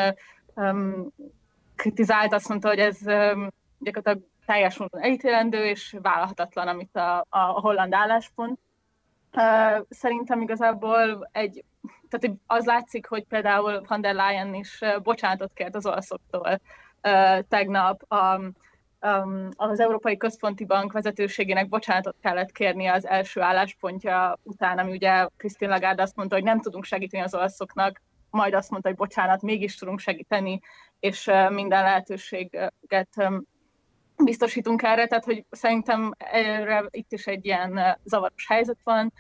kritizált, azt mondta, hogy ez gyakorlatilag teljes módon elítélendő és vállalhatatlan, amit a, a holland álláspont. Szerintem igazából egy, tehát az látszik, hogy például van der Leyen is bocsánatot kért az olaszoktól tegnap. A, az Európai Központi Bank vezetőségének bocsánatot kellett kérni az első álláspontja után, ami ugye Christine Lagarde azt mondta, hogy nem tudunk segíteni az olaszoknak, majd azt mondta, hogy bocsánat, mégis tudunk segíteni, és minden lehetőséget biztosítunk erre, tehát hogy szerintem erre itt is egy ilyen zavaros helyzet van.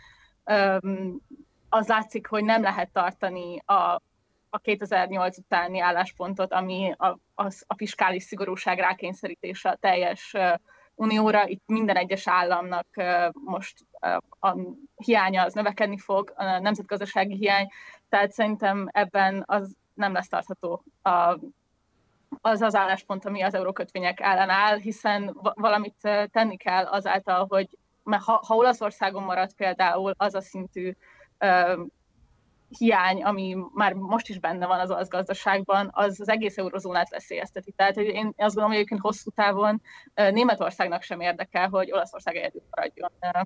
Az látszik, hogy nem lehet tartani a, a 2008 utáni álláspontot, ami a, a, a fiskális szigorúság rákényszerítése a teljes unióra. Itt minden egyes államnak most a hiánya az növekedni fog, a nemzetgazdasági hiány, tehát szerintem ebben az nem lesz tartható a, az az álláspont, ami az eurókötvények ellen áll, hiszen valamit tenni kell azáltal, hogy mert ha, ha Olaszországon marad például az a szintű uh, hiány, ami már most is benne van az olasz gazdaságban, az az egész eurozónát veszélyezteti. Tehát én azt gondolom, hogy egyébként hosszú távon uh, Németországnak sem érdekel, hogy Olaszország egyedül maradjon uh,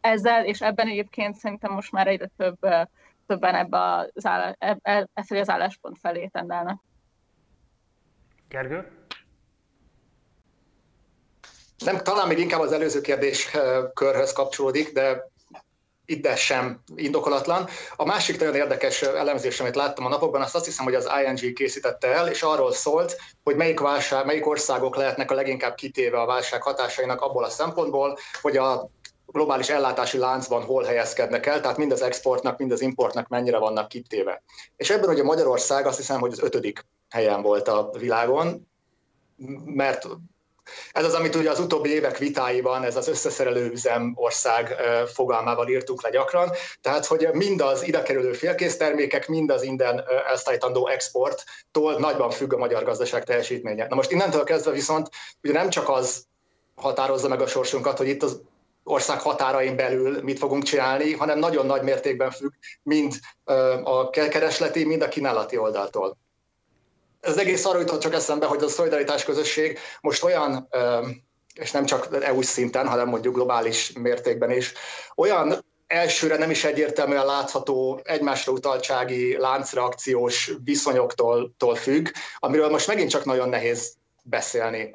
ezzel, és ebben egyébként szerintem most már egyre több uh, többen ebbe az, áll, e, e, e az álláspont felé tendálnak. Gergő? Nem, talán még inkább az előző kérdés eh, körhöz kapcsolódik, de ide sem indokolatlan. A másik nagyon érdekes elemzés, amit láttam a napokban, azt, azt hiszem, hogy az ING készítette el, és arról szólt, hogy melyik, válság, melyik országok lehetnek a leginkább kitéve a válság hatásainak abból a szempontból, hogy a globális ellátási láncban hol helyezkednek el, tehát mind az exportnak, mind az importnak mennyire vannak kitéve. És ebben ugye Magyarország azt hiszem, hogy az ötödik helyen volt a világon, mert ez az, amit ugye az utóbbi évek vitáiban, ez az összeszerelő üzem ország fogalmával írtuk le gyakran, tehát hogy mind az idekerülő félkésztermékek, mind az innen elszállítandó exporttól nagyban függ a magyar gazdaság teljesítménye. Na most innentől kezdve viszont ugye nem csak az határozza meg a sorsunkat, hogy itt az ország határain belül mit fogunk csinálni, hanem nagyon nagy mértékben függ mind a keresleti, mind a kínálati oldaltól. Ez egész arra jutott csak eszembe, hogy a szolidaritás közösség most olyan, és nem csak EU szinten, hanem mondjuk globális mértékben is, olyan elsőre nem is egyértelműen látható egymásra utaltsági láncreakciós viszonyoktól függ, amiről most megint csak nagyon nehéz beszélni.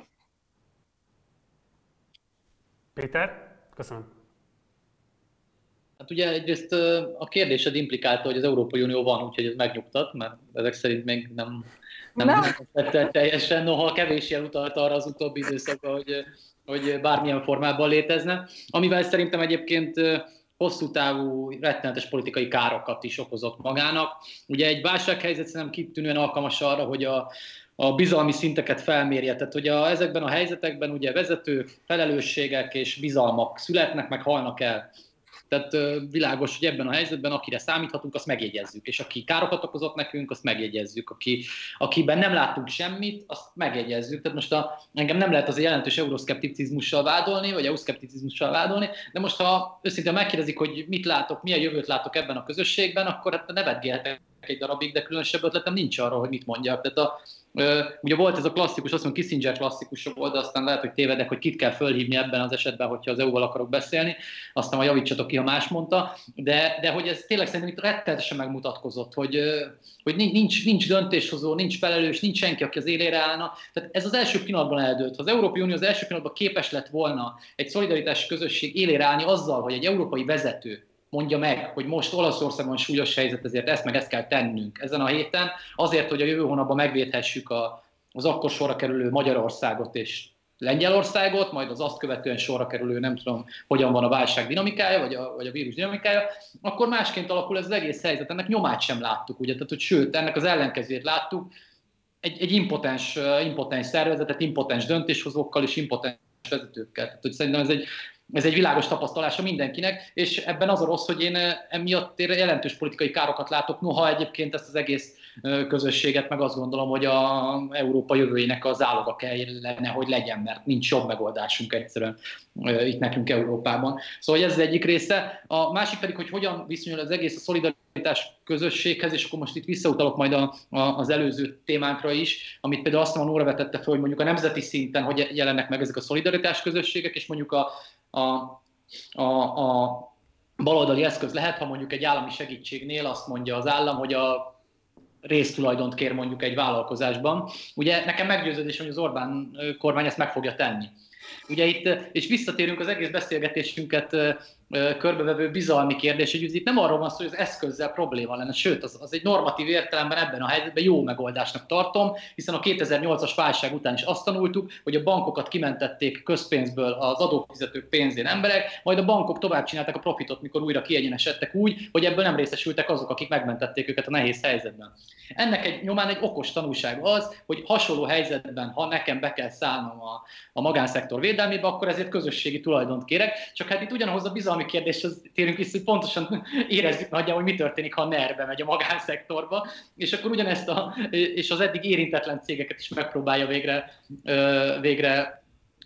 Péter? Köszönöm. Hát ugye egyrészt a kérdésed implikálta, hogy az Európai Unió van, úgyhogy ez megnyugtat, mert ezek szerint még nem, nem, nem teljesen, noha kevés jel utalt arra az utóbbi időszakban, hogy, hogy bármilyen formában létezne. Amivel szerintem egyébként hosszú távú, rettenetes politikai károkat is okozott magának. Ugye egy válsághelyzet szerintem kitűnően alkalmas arra, hogy a, a bizalmi szinteket felmérje. Tehát, hogy a, ezekben a helyzetekben ugye vezető felelősségek és bizalmak születnek, meg halnak el. Tehát világos, hogy ebben a helyzetben, akire számíthatunk, azt megjegyezzük. És aki károkat okozott nekünk, azt megjegyezzük. Aki, akiben nem láttunk semmit, azt megjegyezzük. Tehát most a, engem nem lehet az jelentős euroszkepticizmussal vádolni, vagy euszkepticizmussal vádolni, de most ha őszintén megkérdezik, hogy mit látok, milyen jövőt látok ebben a közösségben, akkor hát nevetgélhetek egy darabig, de különösebb ötletem nincs arra, hogy mit mondjak. Tehát a, Ugye volt ez a klasszikus, azt mondom, Kissinger klasszikus volt, de aztán lehet, hogy tévedek, hogy kit kell fölhívni ebben az esetben, hogyha az EU-val akarok beszélni, aztán majd javítsatok ki, ha más mondta, de, de hogy ez tényleg szerintem itt rettenetesen megmutatkozott, hogy, hogy nincs, nincs döntéshozó, nincs felelős, nincs senki, aki az élére állna. Tehát ez az első pillanatban eldőlt. Ha az Európai Unió az első pillanatban képes lett volna egy szolidaritási közösség élére állni azzal, hogy egy európai vezető mondja meg, hogy most Olaszországban súlyos helyzet, ezért ezt meg ezt kell tennünk ezen a héten, azért, hogy a jövő hónapban megvédhessük a, az akkor sorra kerülő Magyarországot és Lengyelországot, majd az azt követően sorra kerülő, nem tudom, hogyan van a válság dinamikája, vagy a, vagy a vírus dinamikája, akkor másként alakul ez az egész helyzet. Ennek nyomát sem láttuk, ugye? Tehát, hogy sőt, ennek az ellenkezőjét láttuk, egy, egy impotens, impotens szervezetet, impotens döntéshozókkal és impotens vezetőkkel. Tehát, hogy szerintem ez egy, ez egy világos tapasztalása mindenkinek, és ebben az a rossz, hogy én eh, emiatt jelentős politikai károkat látok, noha egyébként ezt az egész eh, közösséget meg azt gondolom, hogy a Európa jövőjének az áloga kellene, hogy legyen, mert nincs jobb megoldásunk egyszerűen eh, itt nekünk Európában. Szóval ez az egyik része. A másik pedig, hogy hogyan viszonyul az egész a szolidaritás közösséghez, és akkor most itt visszautalok majd a, a, az előző témánkra is, amit például azt a Nóra vetette fel, hogy mondjuk a nemzeti szinten hogy jelennek meg ezek a szolidaritás közösségek, és mondjuk a a, a, a baloldali eszköz lehet, ha mondjuk egy állami segítségnél azt mondja az állam, hogy a résztulajdont kér mondjuk egy vállalkozásban. Ugye nekem meggyőződés, hogy az Orbán kormány ezt meg fogja tenni. Ugye itt, és visszatérünk az egész beszélgetésünket körbevevő bizalmi kérdés, hogy itt nem arról van szó, hogy az eszközzel probléma lenne, sőt, az, az egy normatív értelemben ebben a helyzetben jó megoldásnak tartom, hiszen a 2008-as válság után is azt tanultuk, hogy a bankokat kimentették közpénzből az adófizetők pénzén emberek, majd a bankok tovább csinálták a profitot, mikor újra kiegyenesedtek úgy, hogy ebből nem részesültek azok, akik megmentették őket a nehéz helyzetben. Ennek egy, nyomán egy okos tanulság az, hogy hasonló helyzetben, ha nekem be kell szállnom a, a magánszektor védelmébe, akkor ezért közösségi tulajdont kérek. Csak hát itt ugyanahoz a bizalmi kérdéshez térünk vissza, hogy pontosan [LAUGHS] érezzük nagyjából, hogy mi történik, ha NER-be megy a magánszektorba, és akkor ugyanezt a, és az eddig érintetlen cégeket is megpróbálja végre, végre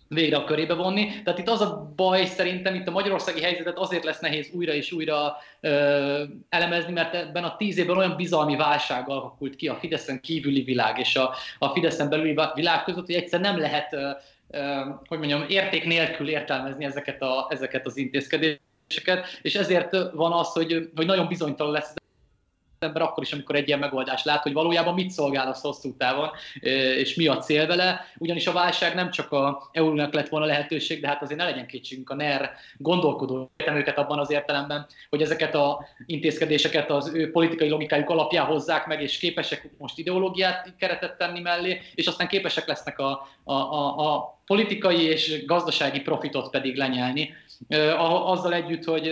végre a körébe vonni. Tehát itt az a baj szerintem, itt a magyarországi helyzetet azért lesz nehéz újra és újra ö, elemezni, mert ebben a tíz évben olyan bizalmi válság alakult ki a Fideszen kívüli világ és a, a Fideszen belüli világ között, hogy egyszer nem lehet, ö, ö, hogy mondjam, érték nélkül értelmezni ezeket, a, ezeket az intézkedéseket, és ezért van az, hogy, hogy nagyon bizonytalan lesz ember akkor is, amikor egy ilyen megoldás lát, hogy valójában mit szolgál a hosszú távon, és mi a cél vele. Ugyanis a válság nem csak a EU-nak lett volna lehetőség, de hát azért ne legyen kétségünk, a NER gondolkodó őket abban az értelemben, hogy ezeket a intézkedéseket az ő politikai logikájuk alapján hozzák meg, és képesek most ideológiát keretet tenni mellé, és aztán képesek lesznek a, a, a, a politikai és gazdasági profitot pedig lenyelni. Azzal együtt, hogy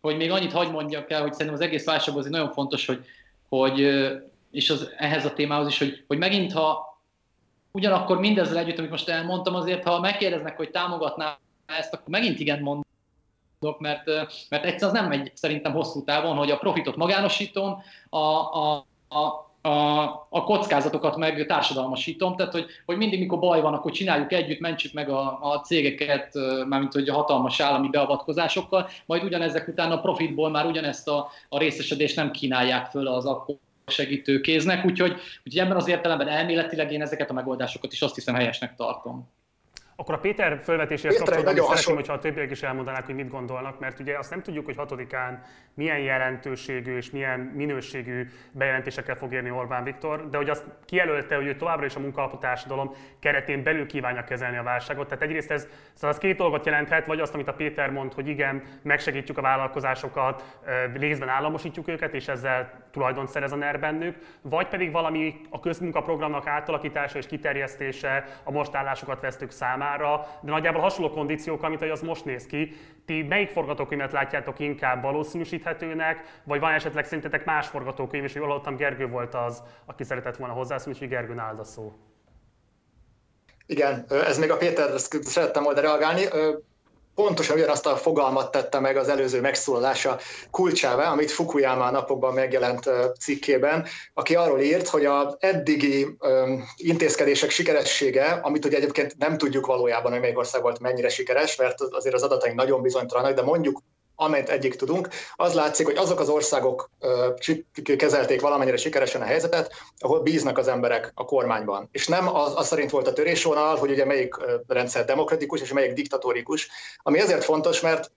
hogy még annyit hagy mondjak el, hogy szerintem az egész válságban azért nagyon fontos, hogy, hogy és az, ehhez a témához is, hogy, hogy megint, ha ugyanakkor mindezzel együtt, amit most elmondtam, azért, ha megkérdeznek, hogy támogatná ezt, akkor megint igen mondok, mert, mert egyszerűen az nem megy szerintem hosszú távon, hogy a profitot magánosítom, a, a, a a, a kockázatokat meg társadalmasítom, tehát hogy, hogy mindig, mikor baj van, akkor csináljuk együtt, mentsük meg a, a cégeket, mármint hogy a hatalmas állami beavatkozásokkal, majd ugyanezek után a profitból már ugyanezt a, a részesedést nem kínálják föl az akkor segítőkéznek, úgyhogy, úgyhogy ebben az értelemben elméletileg én ezeket a megoldásokat is azt hiszem helyesnek tartom. Akkor a Péter fölvetéséhez kapcsolatban is szeretném, hogyha a többiek is elmondanák, hogy mit gondolnak, mert ugye azt nem tudjuk, hogy hatodikán milyen jelentőségű és milyen minőségű bejelentésekkel fog érni Orbán Viktor, de hogy azt kijelölte, hogy ő továbbra is a munkaalapú társadalom keretén belül kívánja kezelni a válságot. Tehát egyrészt ez, szóval az két dolgot jelenthet, vagy azt, amit a Péter mond, hogy igen, megsegítjük a vállalkozásokat, részben államosítjuk őket, és ezzel tulajdont szerez a NER bennük, vagy pedig valami a közmunkaprogramnak átalakítása és kiterjesztése a most állásokat vesztők számára, de nagyjából hasonló kondíciókkal, mint ahogy az most néz ki. Ti melyik forgatókönyvet látjátok inkább valószínűsíthetőnek, vagy van esetleg szerintetek más forgatókönyv, és jól hallottam, Gergő volt az, aki szeretett volna hozzászólni, úgyhogy Gergő nálad a szó. Igen, ez még a Péter, szerettem volna reagálni pontosan ugyanazt a fogalmat tette meg az előző megszólalása kulcsává, amit Fukuyama napokban megjelent cikkében, aki arról írt, hogy az eddigi intézkedések sikeressége, amit ugye egyébként nem tudjuk valójában, hogy melyik ország volt mennyire sikeres, mert azért az adataink nagyon bizonytalanak, de mondjuk amelyet egyik tudunk, az látszik, hogy azok az országok kezelték valamennyire sikeresen a helyzetet, ahol bíznak az emberek a kormányban. És nem az, az szerint volt a törésvonal, hogy ugye melyik rendszer demokratikus és melyik diktatórikus, ami ezért fontos, mert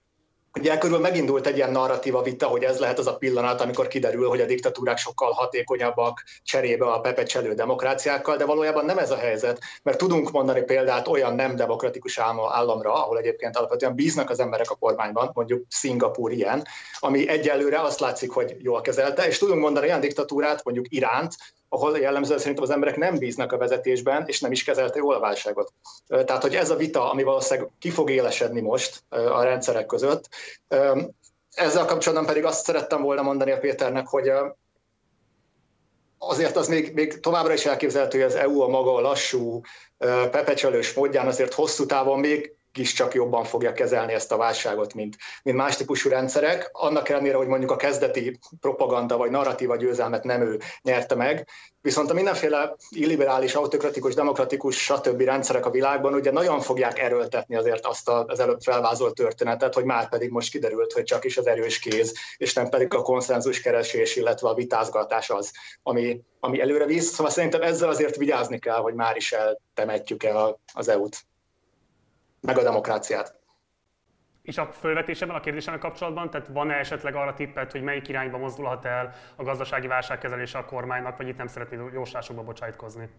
Ugye körül megindult egy ilyen narratíva vita, hogy ez lehet az a pillanat, amikor kiderül, hogy a diktatúrák sokkal hatékonyabbak cserébe a pepecselő demokráciákkal, de valójában nem ez a helyzet, mert tudunk mondani példát olyan nem demokratikus államra, ahol egyébként alapvetően bíznak az emberek a kormányban, mondjuk Szingapúr ilyen, ami egyelőre azt látszik, hogy jól kezelte, és tudunk mondani olyan diktatúrát, mondjuk Iránt, ahol jellemzően szerintem az emberek nem bíznak a vezetésben, és nem is kezelte jól a válságot. Tehát, hogy ez a vita, ami valószínűleg ki fog élesedni most a rendszerek között, ezzel kapcsolatban pedig azt szerettem volna mondani a Péternek, hogy azért az még, még továbbra is elképzelhető, hogy az EU a maga lassú, pepecselős módján azért hosszú távon még is csak jobban fogja kezelni ezt a válságot, mint, mint más típusú rendszerek. Annak ellenére, hogy mondjuk a kezdeti propaganda vagy narratíva győzelmet nem ő nyerte meg, viszont a mindenféle illiberális, autokratikus, demokratikus, stb. rendszerek a világban ugye nagyon fogják erőltetni azért azt az előbb felvázolt történetet, hogy már pedig most kiderült, hogy csak is az erős kéz, és nem pedig a konszenzus keresés, illetve a vitázgatás az, ami, ami előre visz. Szóval szerintem ezzel azért vigyázni kell, hogy már is eltemetjük-e az EU-t meg a demokráciát. És a fölvetésében a kérdésemvel kapcsolatban, tehát van-e esetleg arra tippet, hogy melyik irányba mozdulhat el a gazdasági válságkezelése a kormánynak, vagy itt nem szeretnéd jóslásokba bocsájtkozni?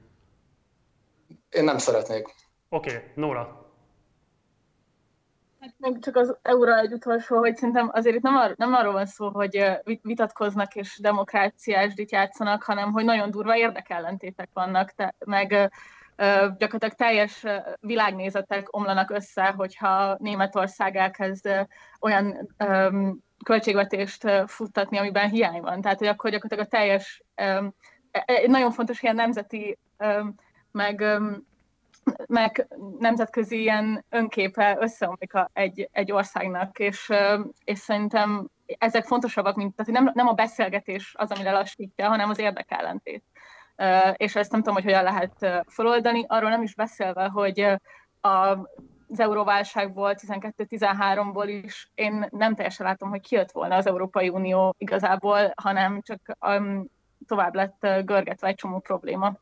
Én nem szeretnék. Oké, okay, Nóra. Hát még csak az euró egy utolsó, hogy szerintem azért itt nem, ar- nem arról van szó, hogy vitatkoznak és demokráciás játszanak, hanem hogy nagyon durva érdekellentétek vannak, te- meg gyakorlatilag teljes világnézetek omlanak össze, hogyha Németország elkezd olyan költségvetést futtatni, amiben hiány van. Tehát, hogy akkor gyakorlatilag a teljes, e, egy nagyon fontos ilyen nemzeti, meg, meg nemzetközi ilyen önképe összeomlik egy, egy országnak, és, és szerintem ezek fontosabbak, mint tehát nem, nem a beszélgetés az, ami lelassítja, hanem az érdekellentét és ezt nem tudom, hogy hogyan lehet feloldani. Arról nem is beszélve, hogy a az euróválságból, 12-13-ból is én nem teljesen látom, hogy kijött volna az Európai Unió igazából, hanem csak um, tovább lett görgetve egy csomó probléma.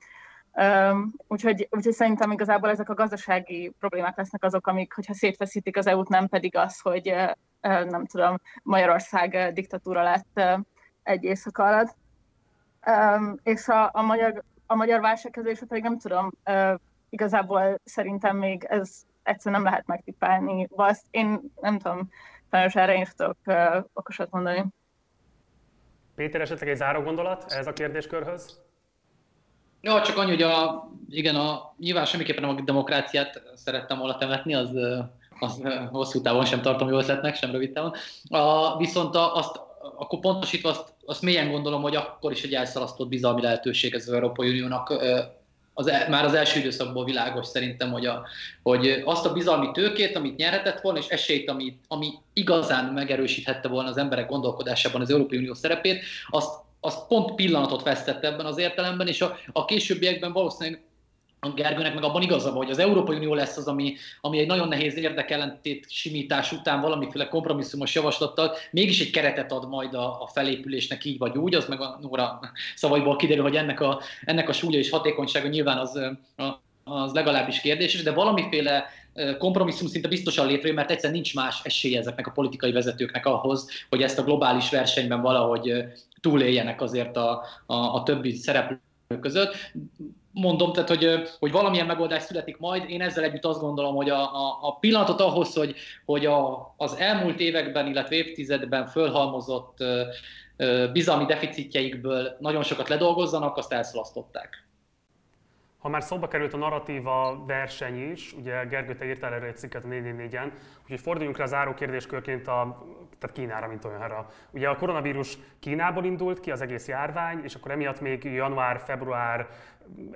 Um, úgyhogy, úgyhogy szerintem igazából ezek a gazdasági problémák lesznek azok, amik, hogyha szétfeszítik az EU-t, nem pedig az, hogy uh, nem tudom, Magyarország diktatúra lett uh, egy éjszaka alatt. Um, és a, a, magyar, a magyar válságkezelésre pedig nem tudom, uh, igazából szerintem még ez egyszerűen nem lehet megtippelni. Azt én nem tudom, sajnos erre én tudok uh, okosat mondani. Péter, esetleg egy záró gondolat ez a kérdéskörhöz? Ja, csak annyi, hogy a, igen, a, nyilván semmiképpen nem a demokráciát szerettem volna temetni, az, az hosszú távon sem tartom jó ötletnek, sem rövid távon. A, viszont a, azt akkor pontosítva azt, azt mélyen gondolom, hogy akkor is egy elszalasztott bizalmi lehetőség ez az Európai Uniónak. Az, e, már az első időszakból világos szerintem, hogy, a, hogy azt a bizalmi tőkét, amit nyerhetett volna, és esélyt, ami, ami igazán megerősíthette volna az emberek gondolkodásában az Európai Unió szerepét, azt, azt pont pillanatot vesztett ebben az értelemben, és a, a későbbiekben valószínűleg a Gergőnek meg abban igaza hogy az Európai Unió lesz az, ami, ami egy nagyon nehéz érdekellentét simítás után valamiféle kompromisszumos javaslattal mégis egy keretet ad majd a, a felépülésnek így vagy úgy, az meg a Nóra szavaiból kiderül, hogy ennek a, ennek a súlya és hatékonysága nyilván az, az legalábbis kérdéses, de valamiféle kompromisszum szinte biztosan létrejön, mert egyszerűen nincs más esélye ezeknek a politikai vezetőknek ahhoz, hogy ezt a globális versenyben valahogy túléljenek azért a, a, a többi szereplő között mondom, tehát hogy, hogy valamilyen megoldás születik majd. Én ezzel együtt azt gondolom, hogy a, a, a pillanatot ahhoz, hogy, hogy a, az elmúlt években, illetve évtizedben fölhalmozott bizalmi deficitjeikből nagyon sokat ledolgozzanak, azt elszalasztották. Ha már szóba került a narratíva verseny is, ugye Gergő, te írtál erre egy cikket a 444-en, úgyhogy forduljunk rá záró kérdéskörként a, tehát Kínára, mint olyanra. Ugye a koronavírus Kínából indult ki az egész járvány, és akkor emiatt még január, február,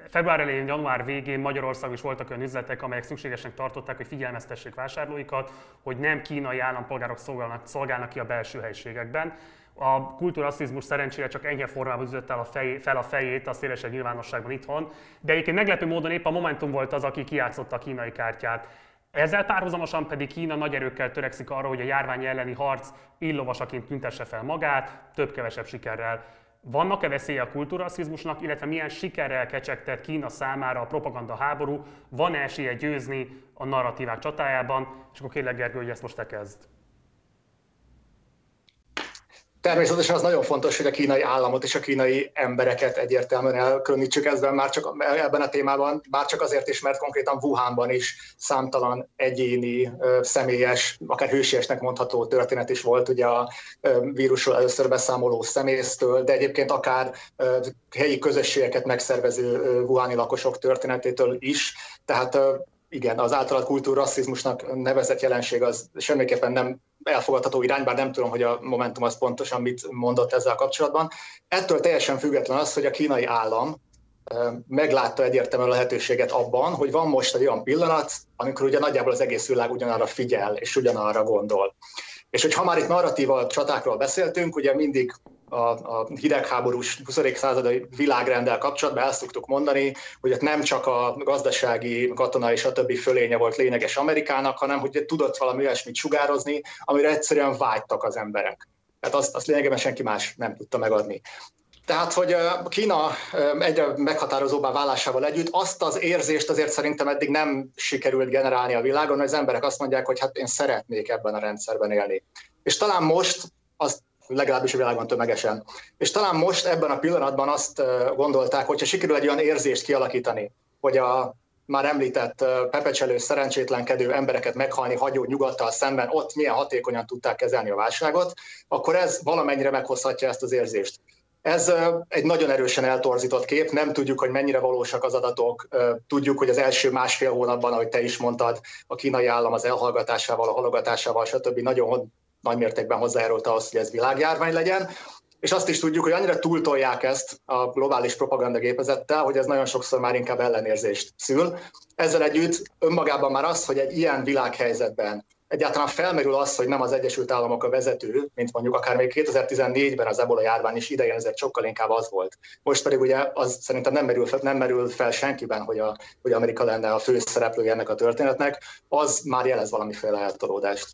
február elején, január végén Magyarországon is voltak olyan üzletek, amelyek szükségesnek tartották, hogy figyelmeztessék vásárlóikat, hogy nem kínai állampolgárok szolgálnak, szolgálnak ki a belső helyiségekben. A kultúrasszizmus szerencsére csak enyhe formában üzött el a fej, fel a fejét a szélesebb nyilvánosságban itthon, de egyébként meglepő módon épp a Momentum volt az, aki kiátszotta a kínai kártyát. Ezzel párhuzamosan pedig Kína nagy erőkkel törekszik arra, hogy a járvány elleni harc illovasaként tüntesse fel magát, több-kevesebb sikerrel. Vannak-e veszélye a kultúraszizmusnak, illetve milyen sikerrel kecsegtet Kína számára a propaganda háború? Van-e esélye győzni a narratívák csatájában? És akkor kérlek Gergő, hogy ezt most te kezd. Természetesen az nagyon fontos, hogy a kínai államot és a kínai embereket egyértelműen elkülönítsük ezben, már csak ebben a témában, már csak azért is, mert konkrétan Wuhanban is számtalan egyéni, személyes, akár hősiesnek mondható történet is volt ugye a vírusról először beszámoló személyztől, de egyébként akár helyi közösségeket megszervező wuhani lakosok történetétől is. Tehát igen, az általad kultúr rasszizmusnak nevezett jelenség az semmiképpen nem elfogadható irány, bár nem tudom, hogy a Momentum az pontosan mit mondott ezzel kapcsolatban. Ettől teljesen független az, hogy a kínai állam meglátta egyértelműen a lehetőséget abban, hogy van most egy olyan pillanat, amikor ugye nagyjából az egész világ ugyanarra figyel és ugyanarra gondol. És hogy ha már itt narratíva csatákról beszéltünk, ugye mindig a, a hidegháborús 20. századi világrendel kapcsolatban el szoktuk mondani, hogy ott nem csak a gazdasági, katonai és a többi fölénye volt lényeges Amerikának, hanem hogy tudott valami olyasmit sugározni, amire egyszerűen vágytak az emberek. Tehát azt, azt lényegében senki más nem tudta megadni. Tehát, hogy Kína egyre meghatározóbbá válásával együtt azt az érzést azért szerintem eddig nem sikerült generálni a világon, hogy az emberek azt mondják, hogy hát én szeretnék ebben a rendszerben élni. És talán most azt legalábbis a világban tömegesen. És talán most ebben a pillanatban azt gondolták, hogyha sikerül egy olyan érzést kialakítani, hogy a már említett pepecselő, szerencsétlenkedő embereket meghalni hagyó nyugattal szemben ott milyen hatékonyan tudták kezelni a válságot, akkor ez valamennyire meghozhatja ezt az érzést. Ez egy nagyon erősen eltorzított kép, nem tudjuk, hogy mennyire valósak az adatok, tudjuk, hogy az első másfél hónapban, ahogy te is mondtad, a kínai állam az elhallgatásával, a halogatásával, stb. nagyon nagy mértékben hozzájárult ahhoz, hogy ez világjárvány legyen. És azt is tudjuk, hogy annyira túltolják ezt a globális propagandagépezettel, hogy ez nagyon sokszor már inkább ellenérzést szül. Ezzel együtt önmagában már az, hogy egy ilyen világhelyzetben egyáltalán felmerül az, hogy nem az Egyesült Államok a vezető, mint mondjuk akár még 2014-ben az ebola járvány is idején ezért sokkal inkább az volt. Most pedig ugye az szerintem nem merül fel, nem merül fel senkiben, hogy, a, hogy Amerika lenne a főszereplője ennek a történetnek, az már jelez valamiféle eltolódást.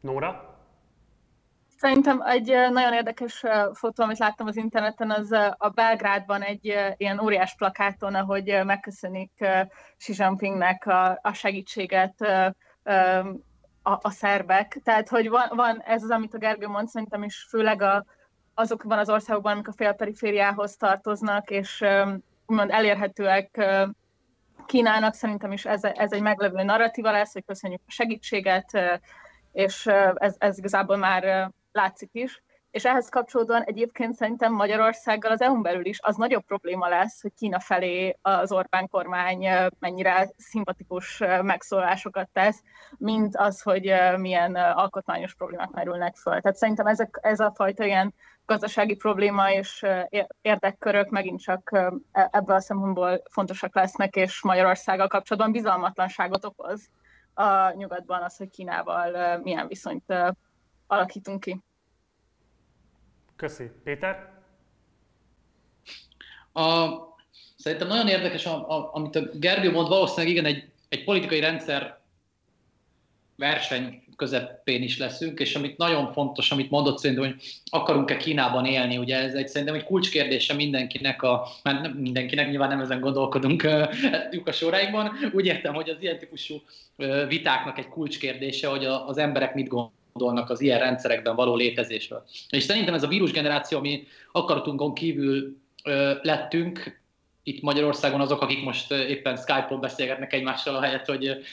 Nóra? Szerintem egy nagyon érdekes fotó, amit láttam az interneten, az a Belgrádban egy ilyen óriás plakáton, ahogy megköszönik Xi Jinpingnek a, a segítséget a, a szerbek. Tehát, hogy van, van ez az, amit a Gergő mond, szerintem is főleg a, azokban az országokban, amik a félperifériához tartoznak, és úgymond elérhetőek Kínának, szerintem is ez, ez egy meglevő narratíva lesz, hogy köszönjük a segítséget, és ez, ez igazából már látszik is. És ehhez kapcsolódóan egyébként szerintem Magyarországgal az EU-n belül is az nagyobb probléma lesz, hogy Kína felé az Orbán kormány mennyire szimpatikus megszólásokat tesz, mint az, hogy milyen alkotmányos problémák merülnek föl. Tehát szerintem ezek, ez a fajta ilyen gazdasági probléma és érdekkörök megint csak e, ebből a szempontból fontosak lesznek, és Magyarországgal kapcsolatban bizalmatlanságot okoz a nyugatban az, hogy Kínával milyen viszonyt alakítunk ki. Köszi. Péter? A, szerintem nagyon érdekes, a, a, amit a Gergő mond, valószínűleg igen, egy, egy politikai rendszer verseny közepén is leszünk, és amit nagyon fontos, amit mondott szerintem, hogy akarunk-e Kínában élni, ugye ez egy, szerintem egy kulcskérdése mindenkinek, a, mert nem mindenkinek, nyilván nem ezen gondolkodunk a soráikban, úgy értem, hogy az ilyen típusú vitáknak egy kulcskérdése, hogy az emberek mit gondolnak az ilyen rendszerekben való létezésről. És szerintem ez a vírusgeneráció, ami akaratunkon kívül lettünk, itt Magyarországon azok, akik most éppen Skype-on beszélgetnek egymással a helyet, hogy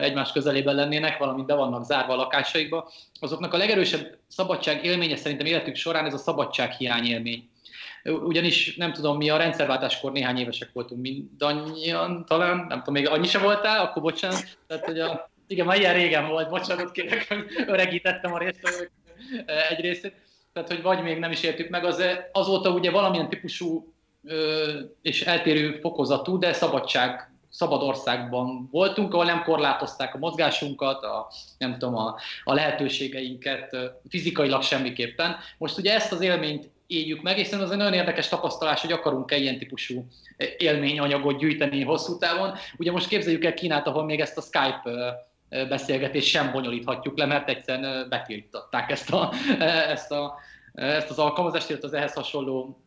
egymás közelében lennének, valamint be vannak zárva a lakásaikba, azoknak a legerősebb szabadság élménye szerintem életük során ez a szabadság hiány élmény. Ugyanis nem tudom, mi a rendszerváltáskor néhány évesek voltunk mindannyian, talán, nem tudom, még annyi sem voltál, akkor bocsánat. Tehát, hogy a, igen, már ilyen régen volt, bocsánat kérek, hogy öregítettem a részt egy részét. Tehát, hogy vagy még nem is értük meg, az, azóta ugye valamilyen típusú és eltérő fokozatú, de szabadság, szabad országban voltunk, ahol nem korlátozták a mozgásunkat, a, nem tudom, a, a lehetőségeinket fizikailag semmiképpen. Most ugye ezt az élményt éljük meg, és szerintem az egy nagyon érdekes tapasztalás, hogy akarunk-e ilyen típusú élményanyagot gyűjteni hosszú távon. Ugye most képzeljük el Kínát, ahol még ezt a Skype beszélgetést sem bonyolíthatjuk le, mert egyszerűen betiltották ezt, a, ezt, a, ezt az alkalmazást, illetve az ehhez hasonló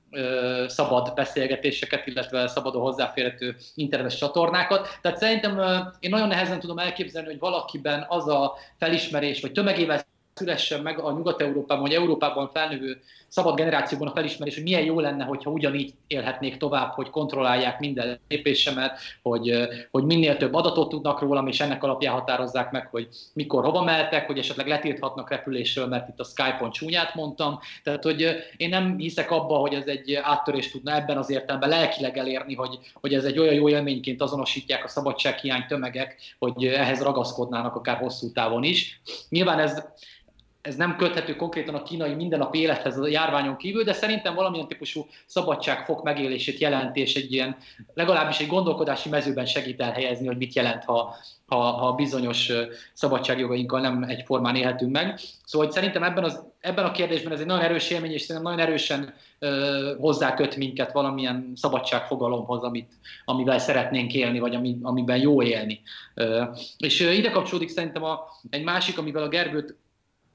szabad beszélgetéseket, illetve szabadon hozzáférhető internetes csatornákat. Tehát szerintem én nagyon nehezen tudom elképzelni, hogy valakiben az a felismerés, vagy tömegével szülessen meg a Nyugat-Európában, vagy Európában felnövő szabad generációban a felismerés, hogy milyen jó lenne, hogyha ugyanígy élhetnék tovább, hogy kontrollálják minden lépésemet, hogy, hogy minél több adatot tudnak rólam, és ennek alapján határozzák meg, hogy mikor hova mehetek, hogy esetleg letilthatnak repülésről, mert itt a Skype-on csúnyát mondtam. Tehát, hogy én nem hiszek abba, hogy ez egy áttörést tudna ebben az értelemben lelkileg elérni, hogy, hogy ez egy olyan jó élményként azonosítják a szabadsághiány tömegek, hogy ehhez ragaszkodnának akár hosszú távon is. Nyilván ez ez nem köthető konkrétan a kínai mindennapi élethez a járványon kívül, de szerintem valamilyen típusú szabadságfok megélését jelenti, és egy ilyen, legalábbis egy gondolkodási mezőben segít elhelyezni, hogy mit jelent, ha, ha, ha bizonyos szabadságjogainkkal nem egyformán élhetünk meg. Szóval szerintem ebben, az, ebben a kérdésben ez egy nagyon erős élmény, és szerintem nagyon erősen ö, hozzáköt minket valamilyen szabadságfogalomhoz, amit, amivel szeretnénk élni, vagy ami, amiben jó élni. Ö, és ide kapcsolódik szerintem a, egy másik, amivel a Gergőt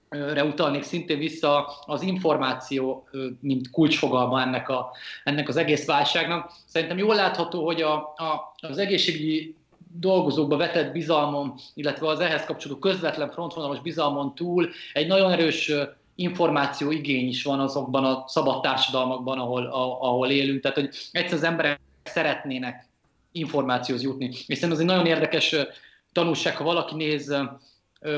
re utalnék szintén vissza az információ, mint kulcsfogalma ennek, a, ennek az egész válságnak. Szerintem jól látható, hogy a, a, az egészségügyi dolgozókba vetett bizalmon, illetve az ehhez kapcsolódó közvetlen frontvonalos bizalmon túl egy nagyon erős információ igény is van azokban a szabad társadalmakban, ahol, ahol élünk. Tehát, hogy egyszer az emberek szeretnének információhoz jutni. És szerintem ez egy nagyon érdekes tanulság, ha valaki néz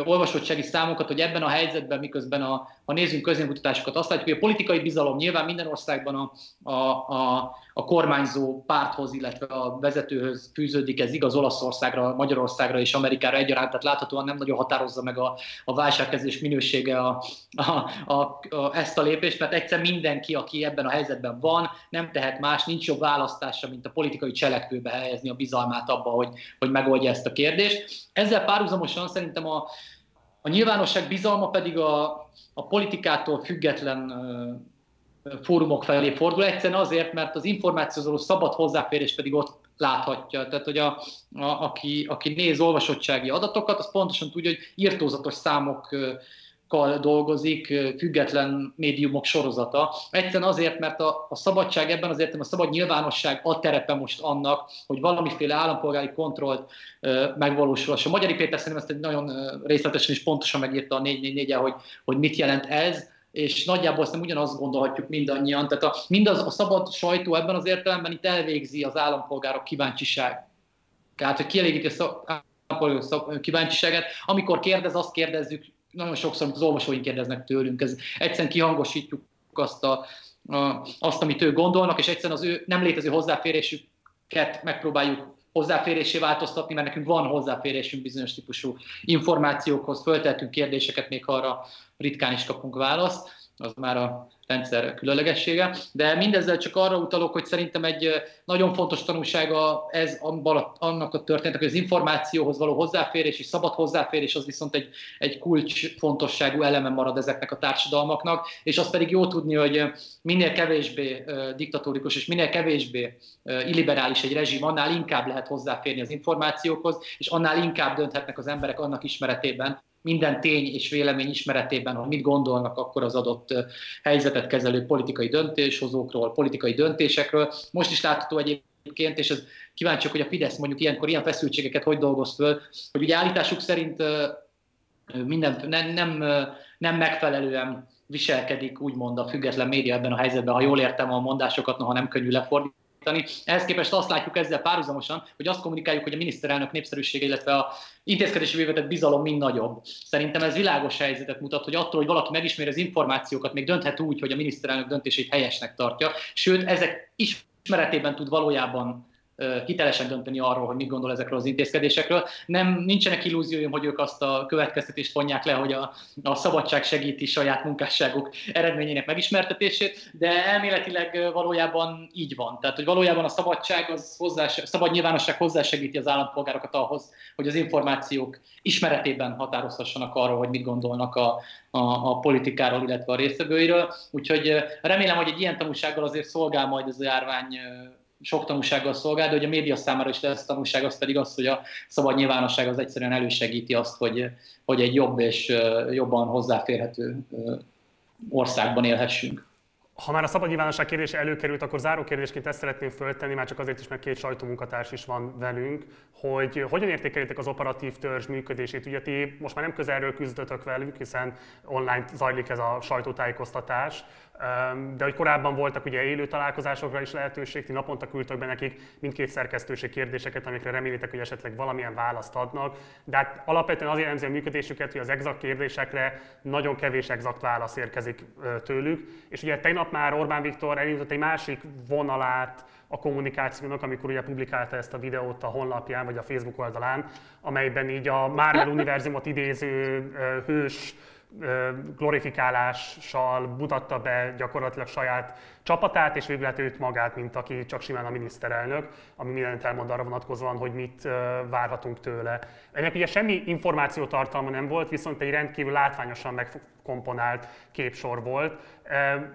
olvasottsági számokat, hogy ebben a helyzetben, miközben a, ha nézzünk közénkutatásokat, azt látjuk, hogy a politikai bizalom nyilván minden országban a, a, a, a kormányzó párthoz, illetve a vezetőhöz fűződik, ez igaz Olaszországra, Magyarországra és Amerikára egyaránt, tehát láthatóan nem nagyon határozza meg a, a válságkezelés minősége a, a, a, a, ezt a lépést, mert egyszer mindenki, aki ebben a helyzetben van, nem tehet más, nincs jobb választása, mint a politikai cselekvőbe helyezni a bizalmát abba, hogy, hogy megoldja ezt a kérdést. Ezzel párhuzamosan szerintem a, a nyilvánosság bizalma pedig a, a politikától független fórumok felé fordul, egyszerűen azért, mert az információzó szabad hozzáférés pedig ott láthatja. Tehát, hogy a, a, aki, aki néz olvasottsági adatokat, az pontosan tudja, hogy írtózatos számok dolgozik, független médiumok sorozata. Egyszerűen azért, mert a, a szabadság ebben azért a szabad nyilvánosság a terepe most annak, hogy valamiféle állampolgári kontrollt uh, megvalósul. A Magyari Péter szerintem ezt egy nagyon részletesen és pontosan megírta a 444 hogy, hogy mit jelent ez és nagyjából azt ugyanazt gondolhatjuk mindannyian. Tehát a, mindaz a szabad sajtó ebben az értelemben itt elvégzi az állampolgárok kíváncsiság. Tehát, hogy kielégíti a állampolgárok kíváncsiságát. Amikor kérdez, azt kérdezzük, nagyon sokszor, amit az olvasóink kérdeznek tőlünk, ez egyszerűen kihangosítjuk azt, a, a, azt, amit ők gondolnak, és egyszerűen az ő nem létező hozzáférésüket megpróbáljuk hozzáférésé változtatni, mert nekünk van hozzáférésünk bizonyos típusú információkhoz, föltettünk kérdéseket, még arra ritkán is kapunk választ, az már a rendszer különlegessége. De mindezzel csak arra utalok, hogy szerintem egy nagyon fontos tanulsága ez annak a történetek, hogy az információhoz való hozzáférés és szabad hozzáférés az viszont egy, egy kulcs fontosságú eleme marad ezeknek a társadalmaknak, és az pedig jó tudni, hogy minél kevésbé diktatórikus és minél kevésbé illiberális egy rezsim, annál inkább lehet hozzáférni az információkhoz, és annál inkább dönthetnek az emberek annak ismeretében, minden tény és vélemény ismeretében, hogy mit gondolnak akkor az adott helyzetet kezelő politikai döntéshozókról, politikai döntésekről. Most is látható egyébként, és ez kíváncsiak, hogy a Fidesz mondjuk ilyenkor ilyen feszültségeket hogy dolgoz föl, hogy ugye állításuk szerint minden, nem, nem, nem megfelelően viselkedik úgymond a független média ebben a helyzetben, ha jól értem a mondásokat, noha nem könnyű lefordítani ehhez képest azt látjuk ezzel párhuzamosan, hogy azt kommunikáljuk, hogy a miniszterelnök népszerűsége, illetve a intézkedési vévetett bizalom mind nagyobb. Szerintem ez világos helyzetet mutat, hogy attól, hogy valaki megismeri az információkat, még dönthet úgy, hogy a miniszterelnök döntését helyesnek tartja, sőt, ezek ismeretében tud valójában hitelesen dönteni arról, hogy mit gondol ezekről az intézkedésekről. Nem, nincsenek illúzióim, hogy ők azt a következtetést vonják le, hogy a, a szabadság segíti saját munkásságuk eredményének megismertetését, de elméletileg valójában így van. Tehát, hogy valójában a szabadság, az hozzá, szabad nyilvánosság hozzásegíti az állampolgárokat ahhoz, hogy az információk ismeretében határozhassanak arról, hogy mit gondolnak a, a, a politikáról, illetve a résztvevőiről. Úgyhogy remélem, hogy egy ilyen tanulsággal azért szolgál majd ez a járvány sok tanúsággal szolgál, de hogy a média számára is lesz tanúság, az pedig az, hogy a szabad nyilvánosság az egyszerűen elősegíti azt, hogy, hogy egy jobb és jobban hozzáférhető országban élhessünk. Ha már a szabad nyilvánosság kérdése előkerült, akkor záró kérdésként ezt szeretném föltenni, már csak azért is, mert két sajtómunkatárs is van velünk, hogy hogyan értékelitek az operatív törzs működését? Ugye ti most már nem közelről küzdötök velük, hiszen online zajlik ez a sajtótájékoztatás, de hogy korábban voltak ugye élő találkozásokra is lehetőség, ti naponta küldtök be nekik mindkét szerkesztőség kérdéseket, amikre remélitek, hogy esetleg valamilyen választ adnak. De hát alapvetően azért jellemzi a működésüket, hogy az exakt kérdésekre nagyon kevés exakt válasz érkezik tőlük. És ugye tegnap már Orbán Viktor elindított egy másik vonalát a kommunikációnak, amikor ugye publikálta ezt a videót a honlapján vagy a Facebook oldalán, amelyben így a Marvel [LAUGHS] univerzumot idéző hős glorifikálással mutatta be gyakorlatilag saját csapatát, és végül hát őt magát, mint aki csak simán a miniszterelnök, ami mindent elmond arra vonatkozóan, hogy mit várhatunk tőle. Ennek ugye semmi információtartalma nem volt, viszont egy rendkívül látványosan megkomponált képsor volt.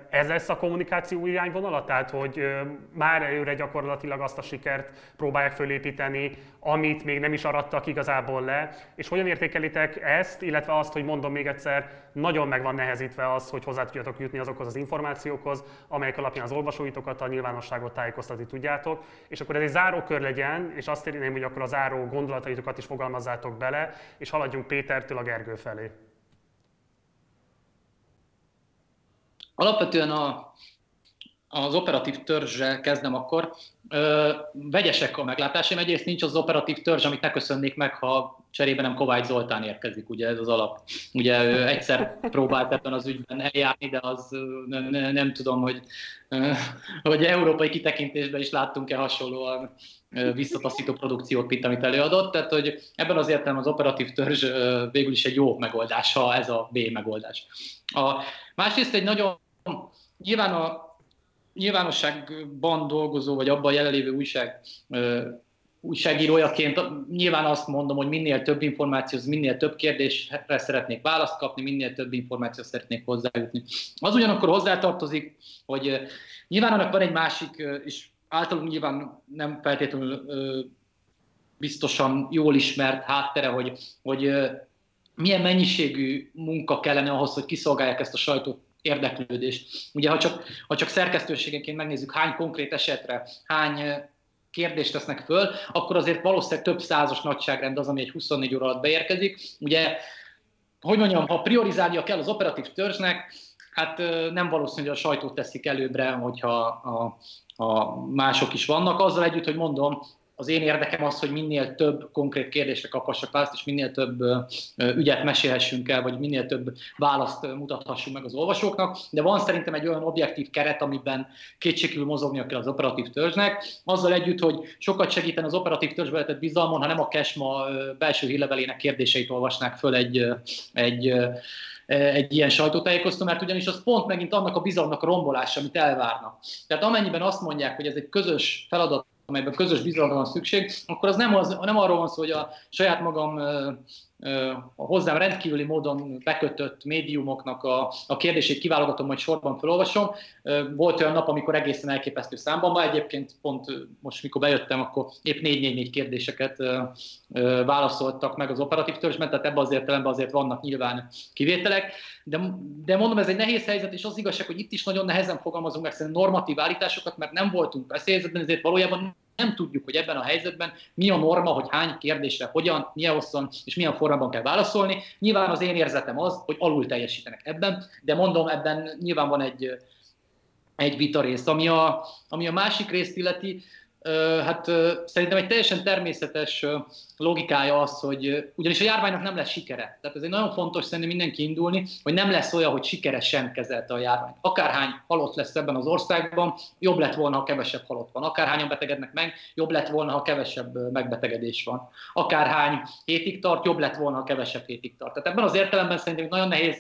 Ez lesz a kommunikáció irányvonala? Tehát, hogy már előre gyakorlatilag azt a sikert próbálják fölépíteni, amit még nem is arattak igazából le. És hogyan értékelitek ezt, illetve azt, hogy mondom még egyszer, nagyon meg van nehezítve az, hogy hozzá tudjatok jutni azokhoz az információkhoz, amelyek alapján az olvasóitokat, a nyilvánosságot tájékoztatni tudjátok. És akkor ez egy zárókör legyen, és azt érném, hogy akkor a záró gondolataitokat is fogalmazzátok bele, és haladjunk Pétertől a Gergő felé. Alapvetően a, az operatív törzsre kezdem akkor. Ö, vegyesek a meglátásaim. Egyrészt nincs az operatív törzs, amit ne köszönnék meg, ha cserébe nem Kovács Zoltán érkezik, ugye ez az alap. Ugye ő egyszer próbált ebben az ügyben eljárni, de az nem, nem tudom, hogy, hogy európai kitekintésben is láttunk-e hasonlóan visszataszító produkciót, mint amit előadott. Tehát, hogy ebben az értelemben az operatív törzs végül is egy jó megoldás, ha ez a B megoldás. A, másrészt egy nagyon, nyilván a nyilvánosságban dolgozó, vagy abban jelenlévő újság újságírójaként nyilván azt mondom, hogy minél több információhoz, minél több kérdésre szeretnék választ kapni, minél több információt szeretnék hozzájutni. Az ugyanakkor hozzátartozik, hogy nyilván annak van egy másik, és általunk nyilván nem feltétlenül biztosan jól ismert háttere, hogy, hogy milyen mennyiségű munka kellene ahhoz, hogy kiszolgálják ezt a sajtót érdeklődést. Ugye, ha csak, ha csak szerkesztőségeként megnézzük, hány konkrét esetre, hány kérdést tesznek föl, akkor azért valószínűleg több százas nagyságrend az, ami egy 24 óra alatt beérkezik. Ugye, hogy mondjam, ha priorizálnia kell az operatív törzsnek, hát nem valószínű, hogy a sajtót teszik előbbre, hogyha a, a mások is vannak. Azzal együtt, hogy mondom, az én érdekem az, hogy minél több konkrét kérdésre kaphassak választ, és minél több ügyet mesélhessünk el, vagy minél több választ mutathassunk meg az olvasóknak. De van szerintem egy olyan objektív keret, amiben kétségkívül mozognia kell az operatív törzsnek. Azzal együtt, hogy sokat segíten az operatív törzsbe lehetett bizalmon, ha nem a Kesma belső hírlevelének kérdéseit olvasnák föl egy, egy egy ilyen sajtótájékoztató, mert ugyanis az pont megint annak a bizalomnak a rombolása, amit elvárnak. Tehát amennyiben azt mondják, hogy ez egy közös feladat amelyben közös bizalomra van szükség, akkor az nem, az, nem arról van szó, hogy a saját magam a hozzám rendkívüli módon bekötött médiumoknak a, a kérdését kiválogatom, majd sorban felolvasom. Volt olyan nap, amikor egészen elképesztő számban van, egyébként pont most, mikor bejöttem, akkor épp 4-4-4 kérdéseket válaszoltak meg az operatív törzsben, tehát ebben az értelemben azért vannak nyilván kivételek, de, de mondom, ez egy nehéz helyzet, és az igazság, hogy itt is nagyon nehezen fogalmazunk meg normatív állításokat, mert nem voltunk veszélyhelyzetben, ezért valójában nem tudjuk, hogy ebben a helyzetben mi a norma, hogy hány kérdésre hogyan, milyen hosszan és milyen formában kell válaszolni. Nyilván az én érzetem az, hogy alul teljesítenek ebben, de mondom, ebben nyilván van egy, egy vita rész. Ami a, ami a másik részt illeti, Hát szerintem egy teljesen természetes logikája az, hogy ugyanis a járványnak nem lesz sikere. Tehát egy nagyon fontos szerintem mindenki indulni, hogy nem lesz olyan, hogy sikeresen kezelte a járványt. Akárhány halott lesz ebben az országban, jobb lett volna, ha kevesebb halott van. Akárhányan betegednek meg, jobb lett volna, ha kevesebb megbetegedés van. Akárhány hétig tart, jobb lett volna, ha kevesebb hétig tart. Tehát ebben az értelemben szerintem nagyon nehéz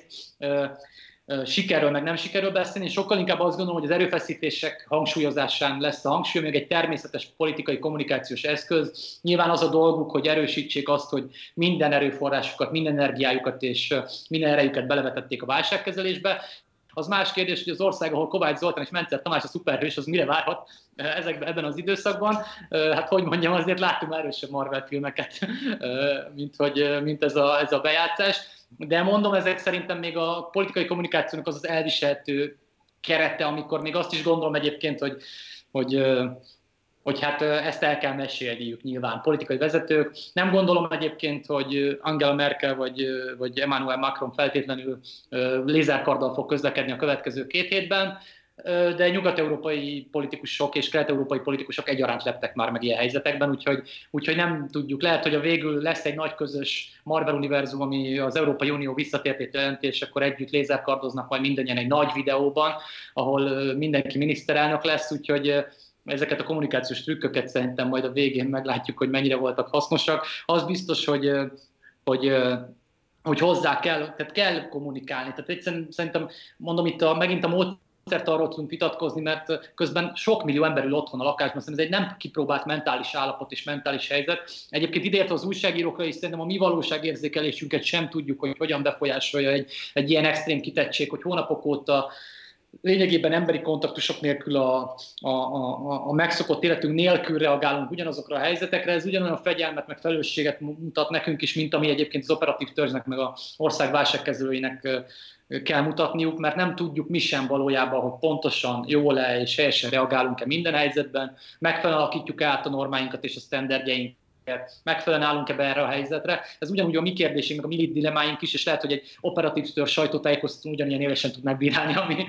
sikerről, meg nem sikerről beszélni. Sokkal inkább azt gondolom, hogy az erőfeszítések hangsúlyozásán lesz a hangsúly, még egy természetes politikai kommunikációs eszköz. Nyilván az a dolguk, hogy erősítsék azt, hogy minden erőforrásukat, minden energiájukat és minden erejüket belevetették a válságkezelésbe. Az más kérdés, hogy az ország, ahol Kovács Zoltán és Mencer Tamás a szuperhős, az mire várhat ezekben, ebben az időszakban. Hát hogy mondjam, azért láttunk erősebb Marvel filmeket, mint, hogy, mint ez, a, ez a bejátszás. De mondom, ezek szerintem még a politikai kommunikációnak az az elviselhető kerete, amikor még azt is gondolom egyébként, hogy, hogy hogy hát ezt el kell mesélniük nyilván politikai vezetők. Nem gondolom egyébként, hogy Angela Merkel vagy, vagy Emmanuel Macron feltétlenül lézerkarddal fog közlekedni a következő két hétben de nyugat-európai politikusok és kelet-európai politikusok egyaránt leptek már meg ilyen helyzetekben, úgyhogy, úgyhogy nem tudjuk. Lehet, hogy a végül lesz egy nagy közös Marvel univerzum, ami az Európai Unió visszatértét jelenti, és akkor együtt lézerkardoznak majd mindannyian egy nagy videóban, ahol mindenki miniszterelnök lesz, úgyhogy ezeket a kommunikációs trükköket szerintem majd a végén meglátjuk, hogy mennyire voltak hasznosak. Az biztos, hogy, hogy hogy hozzá kell, tehát kell kommunikálni. Tehát egyszerűen szerintem, mondom itt a, megint a mód egyszer arról tudunk vitatkozni, mert közben sok millió ember ül otthon a lakásban, szerintem ez egy nem kipróbált mentális állapot és mentális helyzet. Egyébként ideértve az újságírókra is szerintem a mi valóságérzékelésünket sem tudjuk, hogy hogyan befolyásolja egy, egy ilyen extrém kitettség, hogy hónapok óta lényegében emberi kontaktusok nélkül a, a, a, a megszokott életünk nélkül reagálunk ugyanazokra a helyzetekre, ez ugyanolyan fegyelmet, meg felelősséget mutat nekünk is, mint ami egyébként az operatív törzsnek, meg a ország válságkezelőinek kell mutatniuk, mert nem tudjuk mi sem valójában, hogy pontosan, jól-e és helyesen reagálunk-e minden helyzetben, megfelelően alakítjuk át a normáinkat és a sztenderdjeink megfelelően állunk-e be erre a helyzetre. Ez ugyanúgy a mi kérdésünk, a mi dilemáink is, és lehet, hogy egy operatív tör sajtótájékoztatón ugyanilyen élesen tudnak bírálni, ami,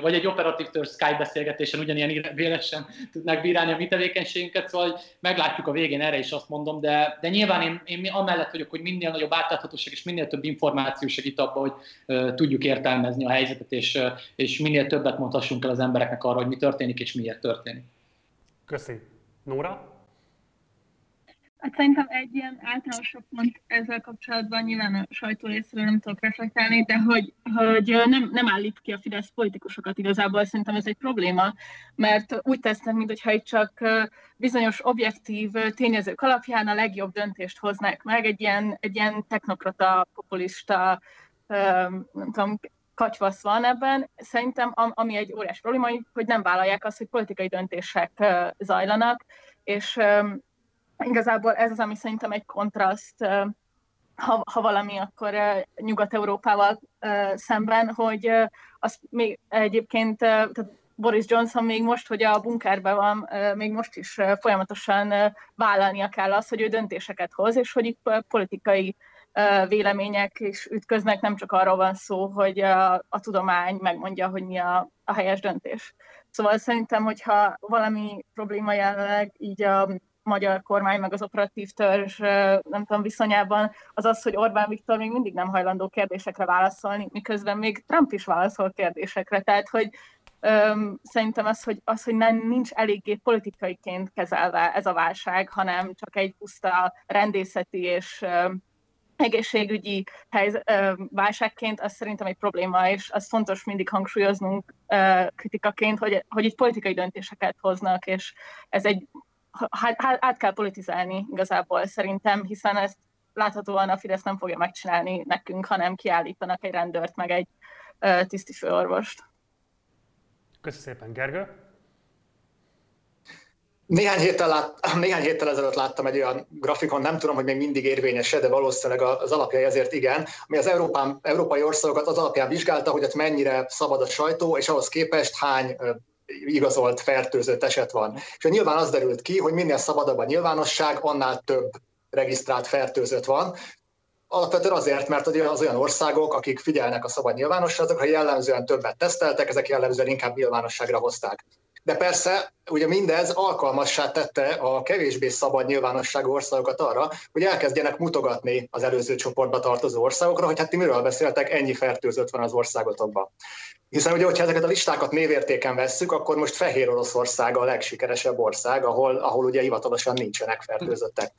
vagy egy operatív tör Skype beszélgetésen ugyanilyen élesen tudnak bírálni a mi tevékenységünket, szóval meglátjuk a végén erre is azt mondom, de, de nyilván én, én amellett vagyok, hogy minél nagyobb átláthatóság és minél több információ segít abba, hogy uh, tudjuk értelmezni a helyzetet, és, uh, és minél többet mondhassunk el az embereknek arra, hogy mi történik és miért történik. Köszi. Nóra? Hát szerintem egy ilyen általánosabb pont ezzel kapcsolatban nyilván a sajtó részéről nem tudok reflektálni, de hogy, hogy nem, nem állít ki a Fidesz politikusokat igazából, szerintem ez egy probléma, mert úgy tesznek, mintha itt csak bizonyos objektív tényezők alapján a legjobb döntést hoznák meg, egy ilyen, egy ilyen technokrata, populista, nem tudom, katyvasz van ebben. Szerintem ami egy óriás probléma, hogy nem vállalják azt, hogy politikai döntések zajlanak, és igazából ez az, ami szerintem egy kontraszt, ha, ha valami, akkor Nyugat-Európával szemben, hogy az még egyébként, tehát Boris Johnson még most, hogy a bunkerben van, még most is folyamatosan vállalnia kell azt, hogy ő döntéseket hoz, és hogy itt politikai vélemények is ütköznek, nem csak arról van szó, hogy a, a tudomány megmondja, hogy mi a, a helyes döntés. Szóval szerintem, hogyha valami probléma jelenleg így a magyar kormány meg az operatív törzs, nem tudom, viszonyában, az az, hogy Orbán Viktor még mindig nem hajlandó kérdésekre válaszolni, miközben még Trump is válaszol kérdésekre. Tehát, hogy öm, szerintem az, hogy, az, hogy nem, nincs eléggé politikaiként kezelve ez a válság, hanem csak egy puszta rendészeti és öm, egészségügyi helyz, ö, válságként, az szerintem egy probléma, és az fontos mindig hangsúlyoznunk ö, kritikaként, hogy, hogy itt politikai döntéseket hoznak, és ez egy hát, hát át kell politizálni igazából szerintem, hiszen ezt láthatóan a Fidesz nem fogja megcsinálni nekünk, hanem kiállítanak egy rendőrt, meg egy tisztifőorvost. Köszönöm szépen, Gergő. Néhány héttel, lát, néhány héttel ezelőtt láttam egy olyan grafikon, nem tudom, hogy még mindig érvényes de valószínűleg az alapjai ezért igen, ami az Európán, európai országokat az alapján vizsgálta, hogy ott mennyire szabad a sajtó, és ahhoz képest hány igazolt fertőzött eset van. És nyilván az derült ki, hogy minél szabadabb a nyilvánosság, annál több regisztrált fertőzött van. Alapvetően azért, mert az olyan országok, akik figyelnek a szabad nyilvánosságokra, jellemzően többet teszteltek, ezek jellemzően inkább nyilvánosságra hozták. De persze, ugye mindez alkalmassá tette a kevésbé szabad nyilvánosságú országokat arra, hogy elkezdjenek mutogatni az előző csoportba tartozó országokra, hogy hát ti miről beszéltek, ennyi fertőzött van az országotokban. Hiszen ugye, hogyha ezeket a listákat névértéken vesszük, akkor most Fehér Oroszország a legsikeresebb ország, ahol, ahol ugye hivatalosan nincsenek fertőzöttek.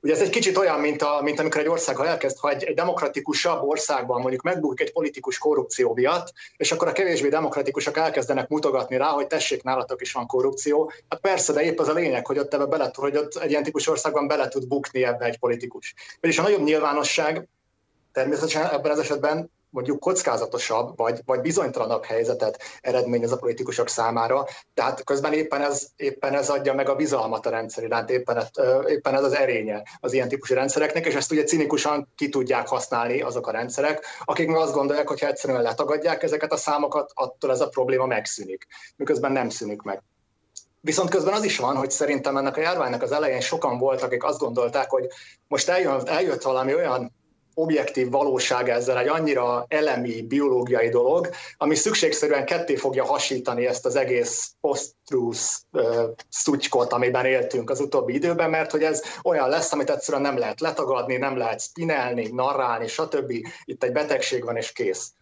Ugye ez egy kicsit olyan, mint, a, mint amikor egy ország, ha elkezd, ha egy, egy demokratikusabb országban mondjuk megbukik egy politikus korrupció miatt, és akkor a kevésbé demokratikusok elkezdenek mutogatni rá, hogy tessék, nálatok is van korrupció. Hát persze, de épp az a lényeg, hogy ott, ebbe bele, hogy ott egy ilyen típus országban bele tud bukni ebbe egy politikus. Vagyis a nagyobb nyilvánosság természetesen ebben az esetben mondjuk kockázatosabb vagy, vagy bizonytalanabb helyzetet eredményez a politikusok számára. Tehát közben éppen ez, éppen ez adja meg a bizalmat a rendszer iránt, éppen, éppen ez az erénye az ilyen típusú rendszereknek, és ezt ugye cinikusan ki tudják használni azok a rendszerek, akik meg azt gondolják, hogy ha egyszerűen letagadják ezeket a számokat, attól ez a probléma megszűnik, miközben nem szűnik meg. Viszont közben az is van, hogy szerintem ennek a járványnak az elején sokan voltak, akik azt gondolták, hogy most eljön, eljött valami olyan objektív valóság ezzel, egy annyira elemi, biológiai dolog, ami szükségszerűen ketté fogja hasítani ezt az egész post-truth uh, szutykot, amiben éltünk az utóbbi időben, mert hogy ez olyan lesz, amit egyszerűen nem lehet letagadni, nem lehet spinelni, narrálni, stb. Itt egy betegség van, és kész.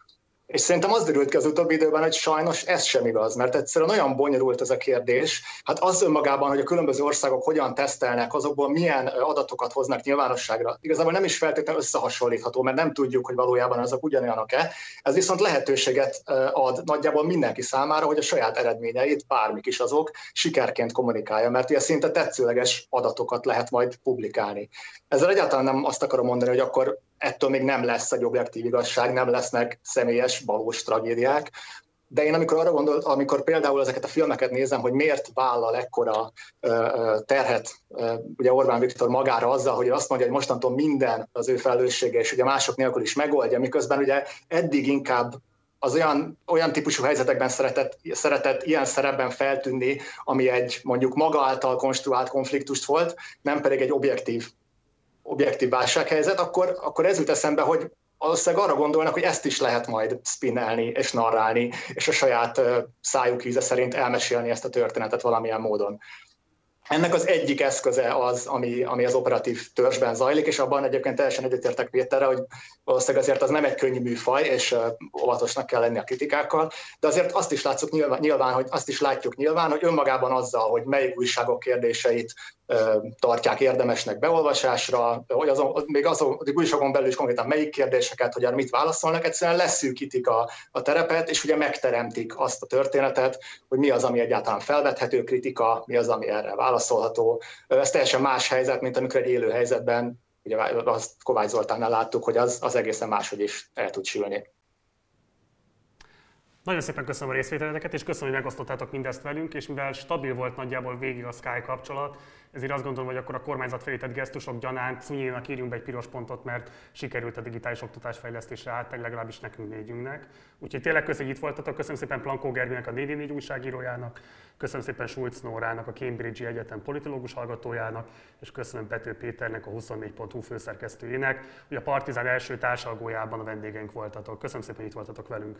És szerintem az derült ki az utóbbi időben, hogy sajnos ez sem igaz, mert egyszerűen olyan bonyolult ez a kérdés. Hát az önmagában, hogy a különböző országok hogyan tesztelnek, azokból milyen adatokat hoznak nyilvánosságra, igazából nem is feltétlenül összehasonlítható, mert nem tudjuk, hogy valójában azok ugyanolyanok-e. Ez viszont lehetőséget ad nagyjából mindenki számára, hogy a saját eredményeit, bármik is azok, sikerként kommunikálja, mert ilyen szinte tetszőleges adatokat lehet majd publikálni. Ezzel egyáltalán nem azt akarom mondani, hogy akkor ettől még nem lesz egy objektív igazság, nem lesznek személyes, valós tragédiák, de én amikor arra gondolt, amikor például ezeket a filmeket nézem, hogy miért vállal ekkora terhet ugye Orbán Viktor magára azzal, hogy azt mondja, hogy mostantól minden az ő felelőssége, és ugye mások nélkül is megoldja, miközben ugye eddig inkább az olyan, olyan típusú helyzetekben szeretett, szeretett ilyen szerepben feltűnni, ami egy mondjuk maga által konstruált konfliktust volt, nem pedig egy objektív objektív válsághelyzet, akkor, akkor ez jut eszembe, hogy valószínűleg arra gondolnak, hogy ezt is lehet majd spinelni és narrálni, és a saját szájuk íze szerint elmesélni ezt a történetet valamilyen módon. Ennek az egyik eszköze az, ami, ami az operatív törzsben zajlik, és abban egyébként teljesen egyetértek Péterre, hogy valószínűleg azért az nem egy könnyű műfaj, és óvatosnak kell lenni a kritikákkal, de azért azt is látszuk nyilván, nyilván, hogy azt is látjuk nyilván, hogy önmagában azzal, hogy melyik újságok kérdéseit tartják érdemesnek beolvasásra, hogy azon, még azon, újságon belül is konkrétan melyik kérdéseket, hogy mit válaszolnak, egyszerűen leszűkítik a, a terepet, és ugye megteremtik azt a történetet, hogy mi az, ami egyáltalán felvethető kritika, mi az, ami erre válaszolható. Ez teljesen más helyzet, mint amikor egy élő helyzetben, ugye azt Kovács Zoltánnál láttuk, hogy az, az egészen máshogy is el tud sülni. Nagyon szépen köszönöm a részvételeteket, és köszönöm, hogy megosztottátok mindezt velünk, és mivel stabil volt nagyjából végig a Sky kapcsolat, ezért azt gondolom, hogy akkor a kormányzat felé tett gesztusok gyanánt Szunyinak írjunk be egy piros pontot, mert sikerült a digitális oktatás fejlesztésre át, legalábbis nekünk négyünknek. Úgyhogy tényleg köszönjük, hogy itt voltatok, köszönöm szépen Plankó Gergőnek, a 4 újságírójának, köszönöm szépen Schulz Nórának, a Cambridge Egyetem politológus hallgatójának, és köszönöm Pető Péternek, a 24.hu főszerkesztőjének, hogy a Partizán első társalgójában a vendégeink voltatok. Köszönöm szépen, hogy itt voltatok velünk.